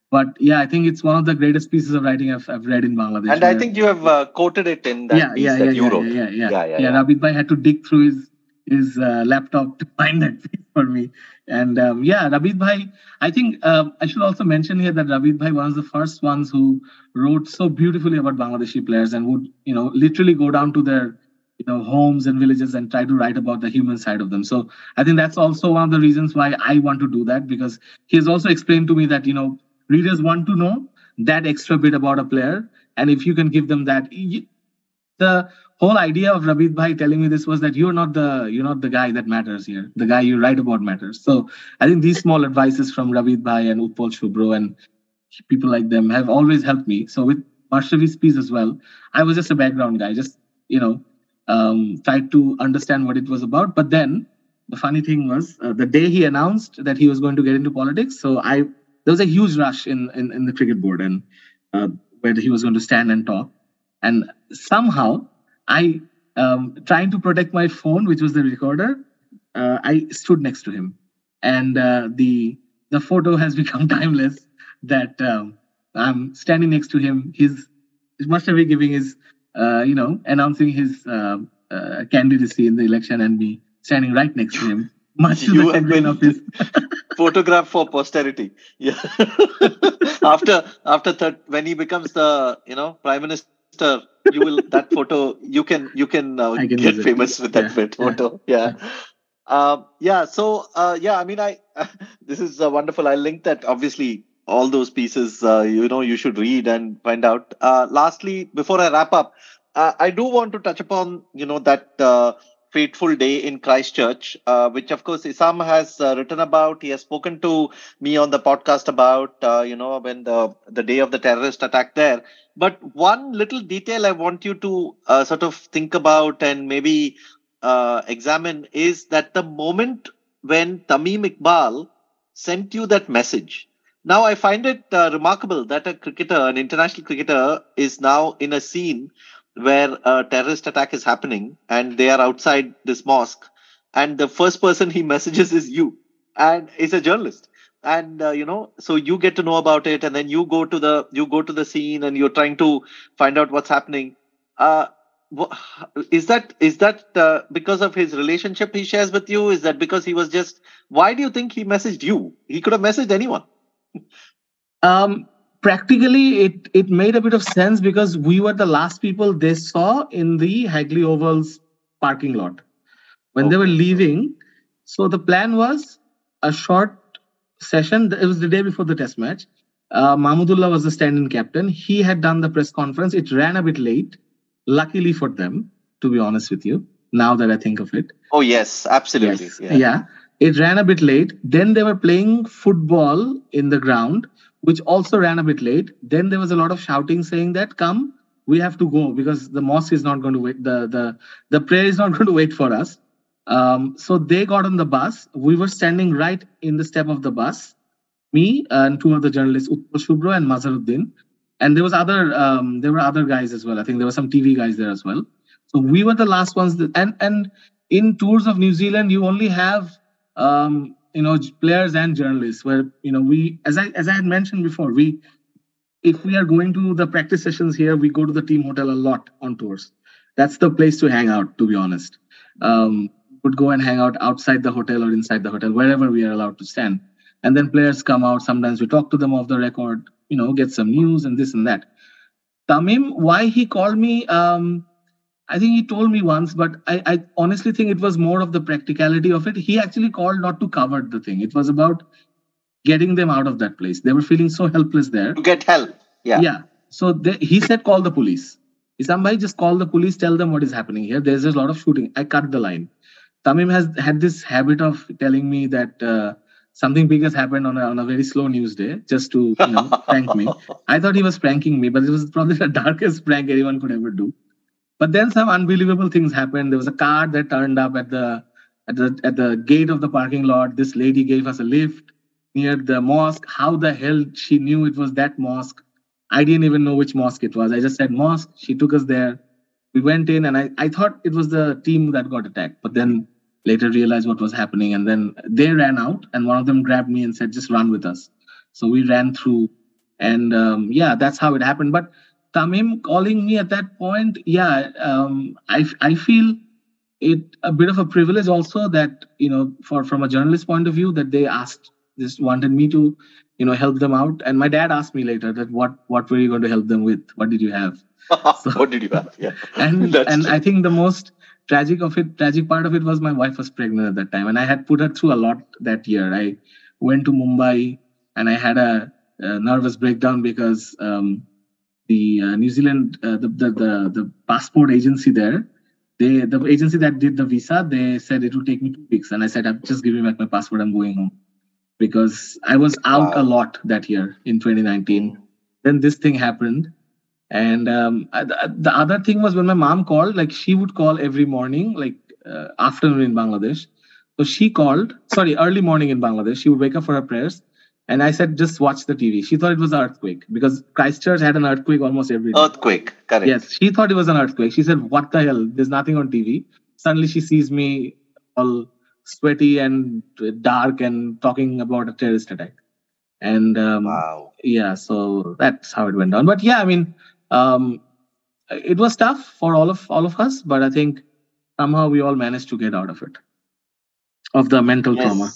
but yeah, I think it's one of the greatest pieces of writing I've, I've read in Bangladesh. And I think you have uh, quoted it in that yeah, piece yeah, that yeah, you yeah, wrote. Yeah, yeah, yeah. yeah, yeah, yeah. Rabeed Bhai had to dig through his his uh, laptop to find that piece for me. And um, yeah, Rabeed Bhai, I think um, I should also mention here that Rabeed Bhai was the first ones who wrote so beautifully about Bangladeshi players and would, you know, literally go down to their you know homes and villages and try to write about the human side of them so i think that's also one of the reasons why i want to do that because he has also explained to me that you know readers want to know that extra bit about a player and if you can give them that the whole idea of Rabeed Bhai telling me this was that you're not the you're not the guy that matters here. The guy you write about matters. So I think these small advices from Rabeed Bhai and Utpal Shubro and people like them have always helped me. So with Mashrafe's piece as well, I was just a background guy, just you know, um, tried to understand what it was about. But then the funny thing was uh, the day he announced that he was going to get into politics. So I there was a huge rush in in, in the cricket board and uh, where he was going to stand and talk. And somehow I, um, trying to protect my phone, which was the recorder, uh, I stood next to him, and uh, the the photo has (laughs) become timeless. That um, I'm standing next to him. He's he must have been giving his, uh, you know, announcing his uh, uh, candidacy in the election, and me standing right next to him, much to You the have chagrin been- of his. (laughs) Photograph for posterity. Yeah. (laughs) after after third, when he becomes the you know prime minister, you will that photo you can you can, uh, can get use it. famous with that Yeah, fit- yeah. (laughs) photo. Yeah. Um, yeah. So uh, yeah, I mean, I this is uh, wonderful. i link that obviously all those pieces. Uh, you know, you should read and find out. Uh, lastly, before I wrap up, uh, I do want to touch upon you know that uh, fateful day in Christchurch, uh, which of course Isam has uh, written about. He has spoken to me on the podcast about uh, you know when the the day of the terrorist attack there. But one little detail I want you to uh, sort of think about and maybe uh, examine is that the moment when Tamim Iqbal sent you that message. Now, I find it uh, remarkable that a cricketer, an international cricketer, is now in a scene where a terrorist attack is happening and they are outside this mosque. And the first person he (laughs) messages is you, and is a journalist. And uh, you know, so you get to know about it, and then you go to the you go to the scene, and you're trying to find out what's happening. Uh, is that is that uh, because of his relationship he shares with you? Is that because he was just? Why do you think he messaged you? He could have messaged anyone. Um, practically, it it made a bit of sense because we were the last people they saw in the Hagley Oval's parking lot when they were leaving. So the plan was a short session. It was the day before the test match. Uh, Mahmudullah was the stand-in captain. He had done the press conference. It ran a bit late. Luckily for them, to be honest with you, now that I think of it. Oh yes, absolutely. Yes. Yeah. Yeah. It ran a bit late. Then they were playing football in the ground, which also ran a bit late. Then there was a lot of shouting saying that come, we have to go because the mosque is not going to wait. The the the prayer is not (laughs) going to wait for us. Um, so they got on the bus. We were standing right in the step of the bus. Me and two other journalists, Utpal Shubro and Mazaruddin. and there was other um, there were other guys as well. I think there were some TV guys there as well. So we were the last ones. That, and and in tours of New Zealand, you only have um, you know players and journalists. Where you know we, as I as I had mentioned before, we if we are going to the practice sessions here, we go to the team hotel a lot on tours. That's the place to hang out, to be honest. Um, would go and hang out outside the hotel or inside the hotel, wherever we are allowed to stand. And then players come out. Sometimes we talk to them off the record, you know, get some news and this and that. Tamim, why he called me, um, I think he told me once, but I, I honestly think it was more of the practicality of it. He actually called not to cover the thing. It was about getting them out of that place. They were feeling so helpless there. To get help. Yeah. Yeah. So they, he said, call the police. If somebody just call the police, tell them what is happening here. There's a lot of shooting. I cut the line. Tamim has had this habit of telling me that uh, something big has happened on a, on a very slow news day just to you know, (laughs) prank me. I thought he was pranking me, but it was probably the darkest prank anyone could ever do. But then some unbelievable things happened. There was a car that turned up at the at the at the gate of the parking lot. This lady gave us a lift near the mosque. How the hell she knew it was that mosque? I didn't even know which mosque it was. I just said mosque. She took us there. We went in, and I, I thought it was the team that got attacked. But then later realized what was happening. And then they ran out, and one of them grabbed me and said, just run with us. So we ran through. And um, yeah, that's how it happened. But Tamim calling me at that point, yeah, um, I, I feel it a bit of a privilege also that, you know, for from a journalist point of view, that they asked, just wanted me to you know help them out. And my dad asked me later that what what were you going to help them with? What did you have? (laughs) So, what did you have? Yeah. (laughs) And (laughs) and true. i think the most tragic of it tragic part of it was my wife was pregnant at that time. And i had put her through a lot that year. I went to mumbai and i had a, a nervous breakdown because um, the uh, new zealand uh, the, the, the the passport agency there they the agency that did the visa they said it will take me two weeks and i said i'm just giving back my passport i'm going home because I was out wow. a lot that year in 2019. Mm. Then this thing happened. And um, the other thing was when my mom called, like she would call every morning, like uh, afternoon in Bangladesh. So she called, sorry, early morning in Bangladesh. She would wake up for her prayers. And I said, just watch the TV. She thought it was an earthquake because Christchurch had an earthquake almost every day. Earthquake, correct. Yes, she thought it was an earthquake. She said, what the hell? There's nothing on TV. Suddenly she sees me all sweaty and dark and talking about a terrorist attack. And um, wow, yeah, so that's how it went down. But yeah, I mean, um, it was tough for all of all of us, but I think somehow we all managed to get out of it, of the mental yes, trauma.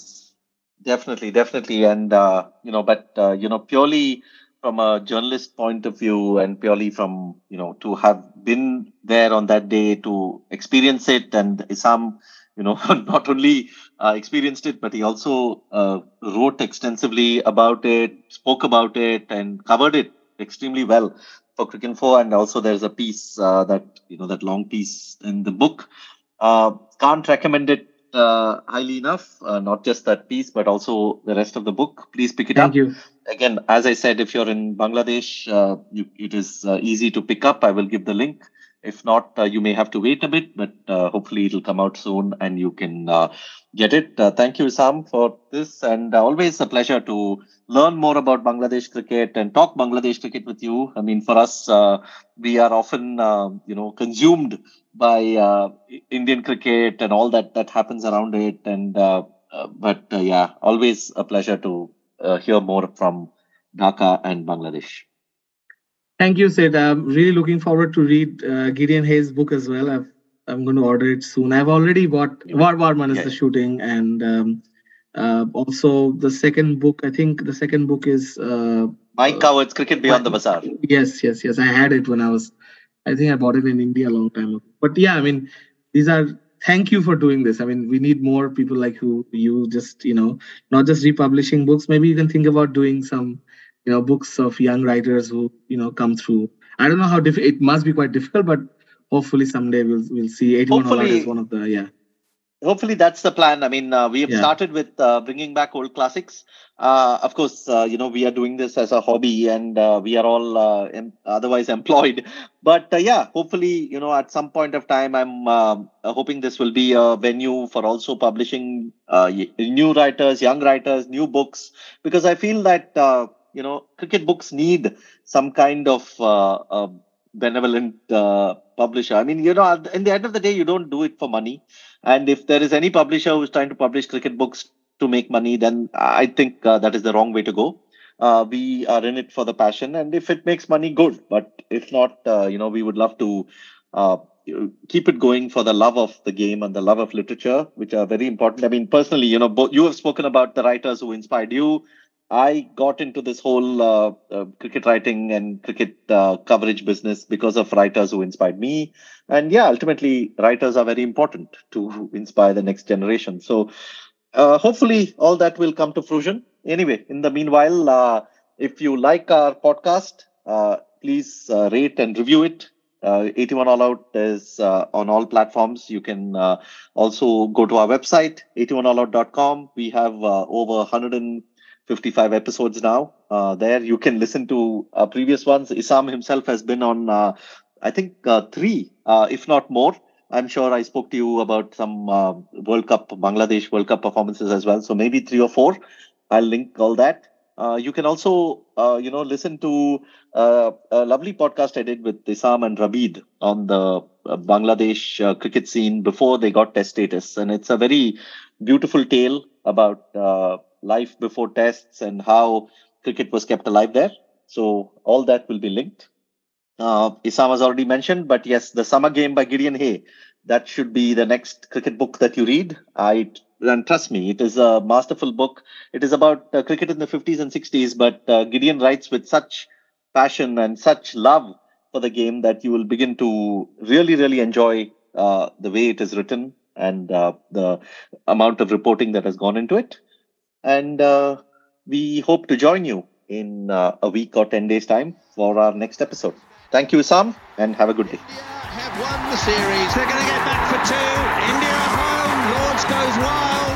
Definitely, definitely, and uh, you know, but uh, you know, purely from a journalist point of view, and purely from you know, to have been there on that day to experience it, and Isam, you know, (laughs) not only uh, experienced it, but he also uh, wrote extensively about it, spoke about it, and covered it extremely well for Cricinfo. And also, there's a piece uh, that you know that long piece in the book. Uh, can't recommend it uh, highly enough. Uh, not just that piece, but also the rest of the book. Please pick it Thank up. You. Again, as I said, if you're in Bangladesh, uh, you, it is easy to pick up. I will give the link if not, uh, you may have to wait a bit, but uh, hopefully it'll come out soon and you can uh, get it. Uh, thank you, Sam, for this. And uh, always a pleasure to learn more about Bangladesh cricket and talk Bangladesh cricket with you. I mean, for us, uh, we are often, you know, consumed by Indian cricket and all that that happens around it. And but yeah, always a pleasure to hear more from Dhaka and Bangladesh. Thank you, Sid. I'm really looking forward to read uh, Gideon Haigh's book as well. i am going to order it soon. I've already bought War Warman is yeah. the shooting, and um, uh, also the second book. I think the second book is uh, Mike Coward's Cricket Beyond the Bazaar. Yes, yes, yes. I had it when I was. I think I bought it in India a long time ago. But yeah, I mean, these are. Thank you for doing this. I mean, we need more people like who you just you know not just republishing books. Maybe you can think about doing some you know books of young writers who you know come through i don't know how diff- it must be quite difficult but hopefully someday we'll we'll see 81 hopefully, is one of the yeah hopefully that's the plan i mean uh, we have yeah. started with uh, bringing back old classics uh, of course uh, you know we are doing this as a hobby and uh, we are all uh, em- otherwise employed (laughs) but yeah hopefully you know at some point of time i'm hoping this will be a venue for also publishing new writers young writers new books because i feel that you know, cricket books need some kind of benevolent uh, publisher. I mean, you know, in the end of the day, you don't do it for money. And if there is any publisher who's trying to publish cricket books to make money, then I think uh, that is the wrong way to go. Uh, we are in it for the passion, and if it makes money, good. But if not, uh, you know, we would love to uh, keep it going for the love of the game and the love of literature, which are very important. I mean, personally, you know, both you have spoken about the writers who inspired you. I got into this whole uh, uh, cricket writing and cricket uh, coverage business because of writers who inspired me. And yeah, ultimately, writers are very important to inspire the next generation. So uh, hopefully, all that will come to fruition. Anyway, in the meanwhile, uh, if you like our podcast, uh, please rate and review it. Uh, 81 All Out is on all platforms. You can also go to our website, 81allout.com. We have over 155 episodes now. Uh, there you can listen to uh, previous ones. Isam himself has been on, uh, I think, uh, three, uh, if not more. I'm sure I spoke to you about some uh, World Cup, Bangladesh World Cup performances as well. So maybe three or four. I'll link all that. You can also, you know, listen to a lovely podcast I did with Isam and Rabeed on the Bangladesh cricket scene before they got test status. And it's a very beautiful tale about life before tests and how cricket was kept alive there. So all that will be linked. Uh, Isam has already mentioned, but yes, the summer game by Gideon Haigh. That should be the next cricket book that you read. I and trust me, it is a masterful book. It is about uh, cricket in the 50s and 60s, but uh, Gideon writes with such passion and such love for the game that you will begin to really, really enjoy uh, the way it is written and uh, the amount of reporting that has gone into it. And uh, we hope to join you in uh, a week or 10 days' time for our next episode. Thank you, Sam, and have a good day. India have won the series. They're going to get back for two. India home. Lords goes wild.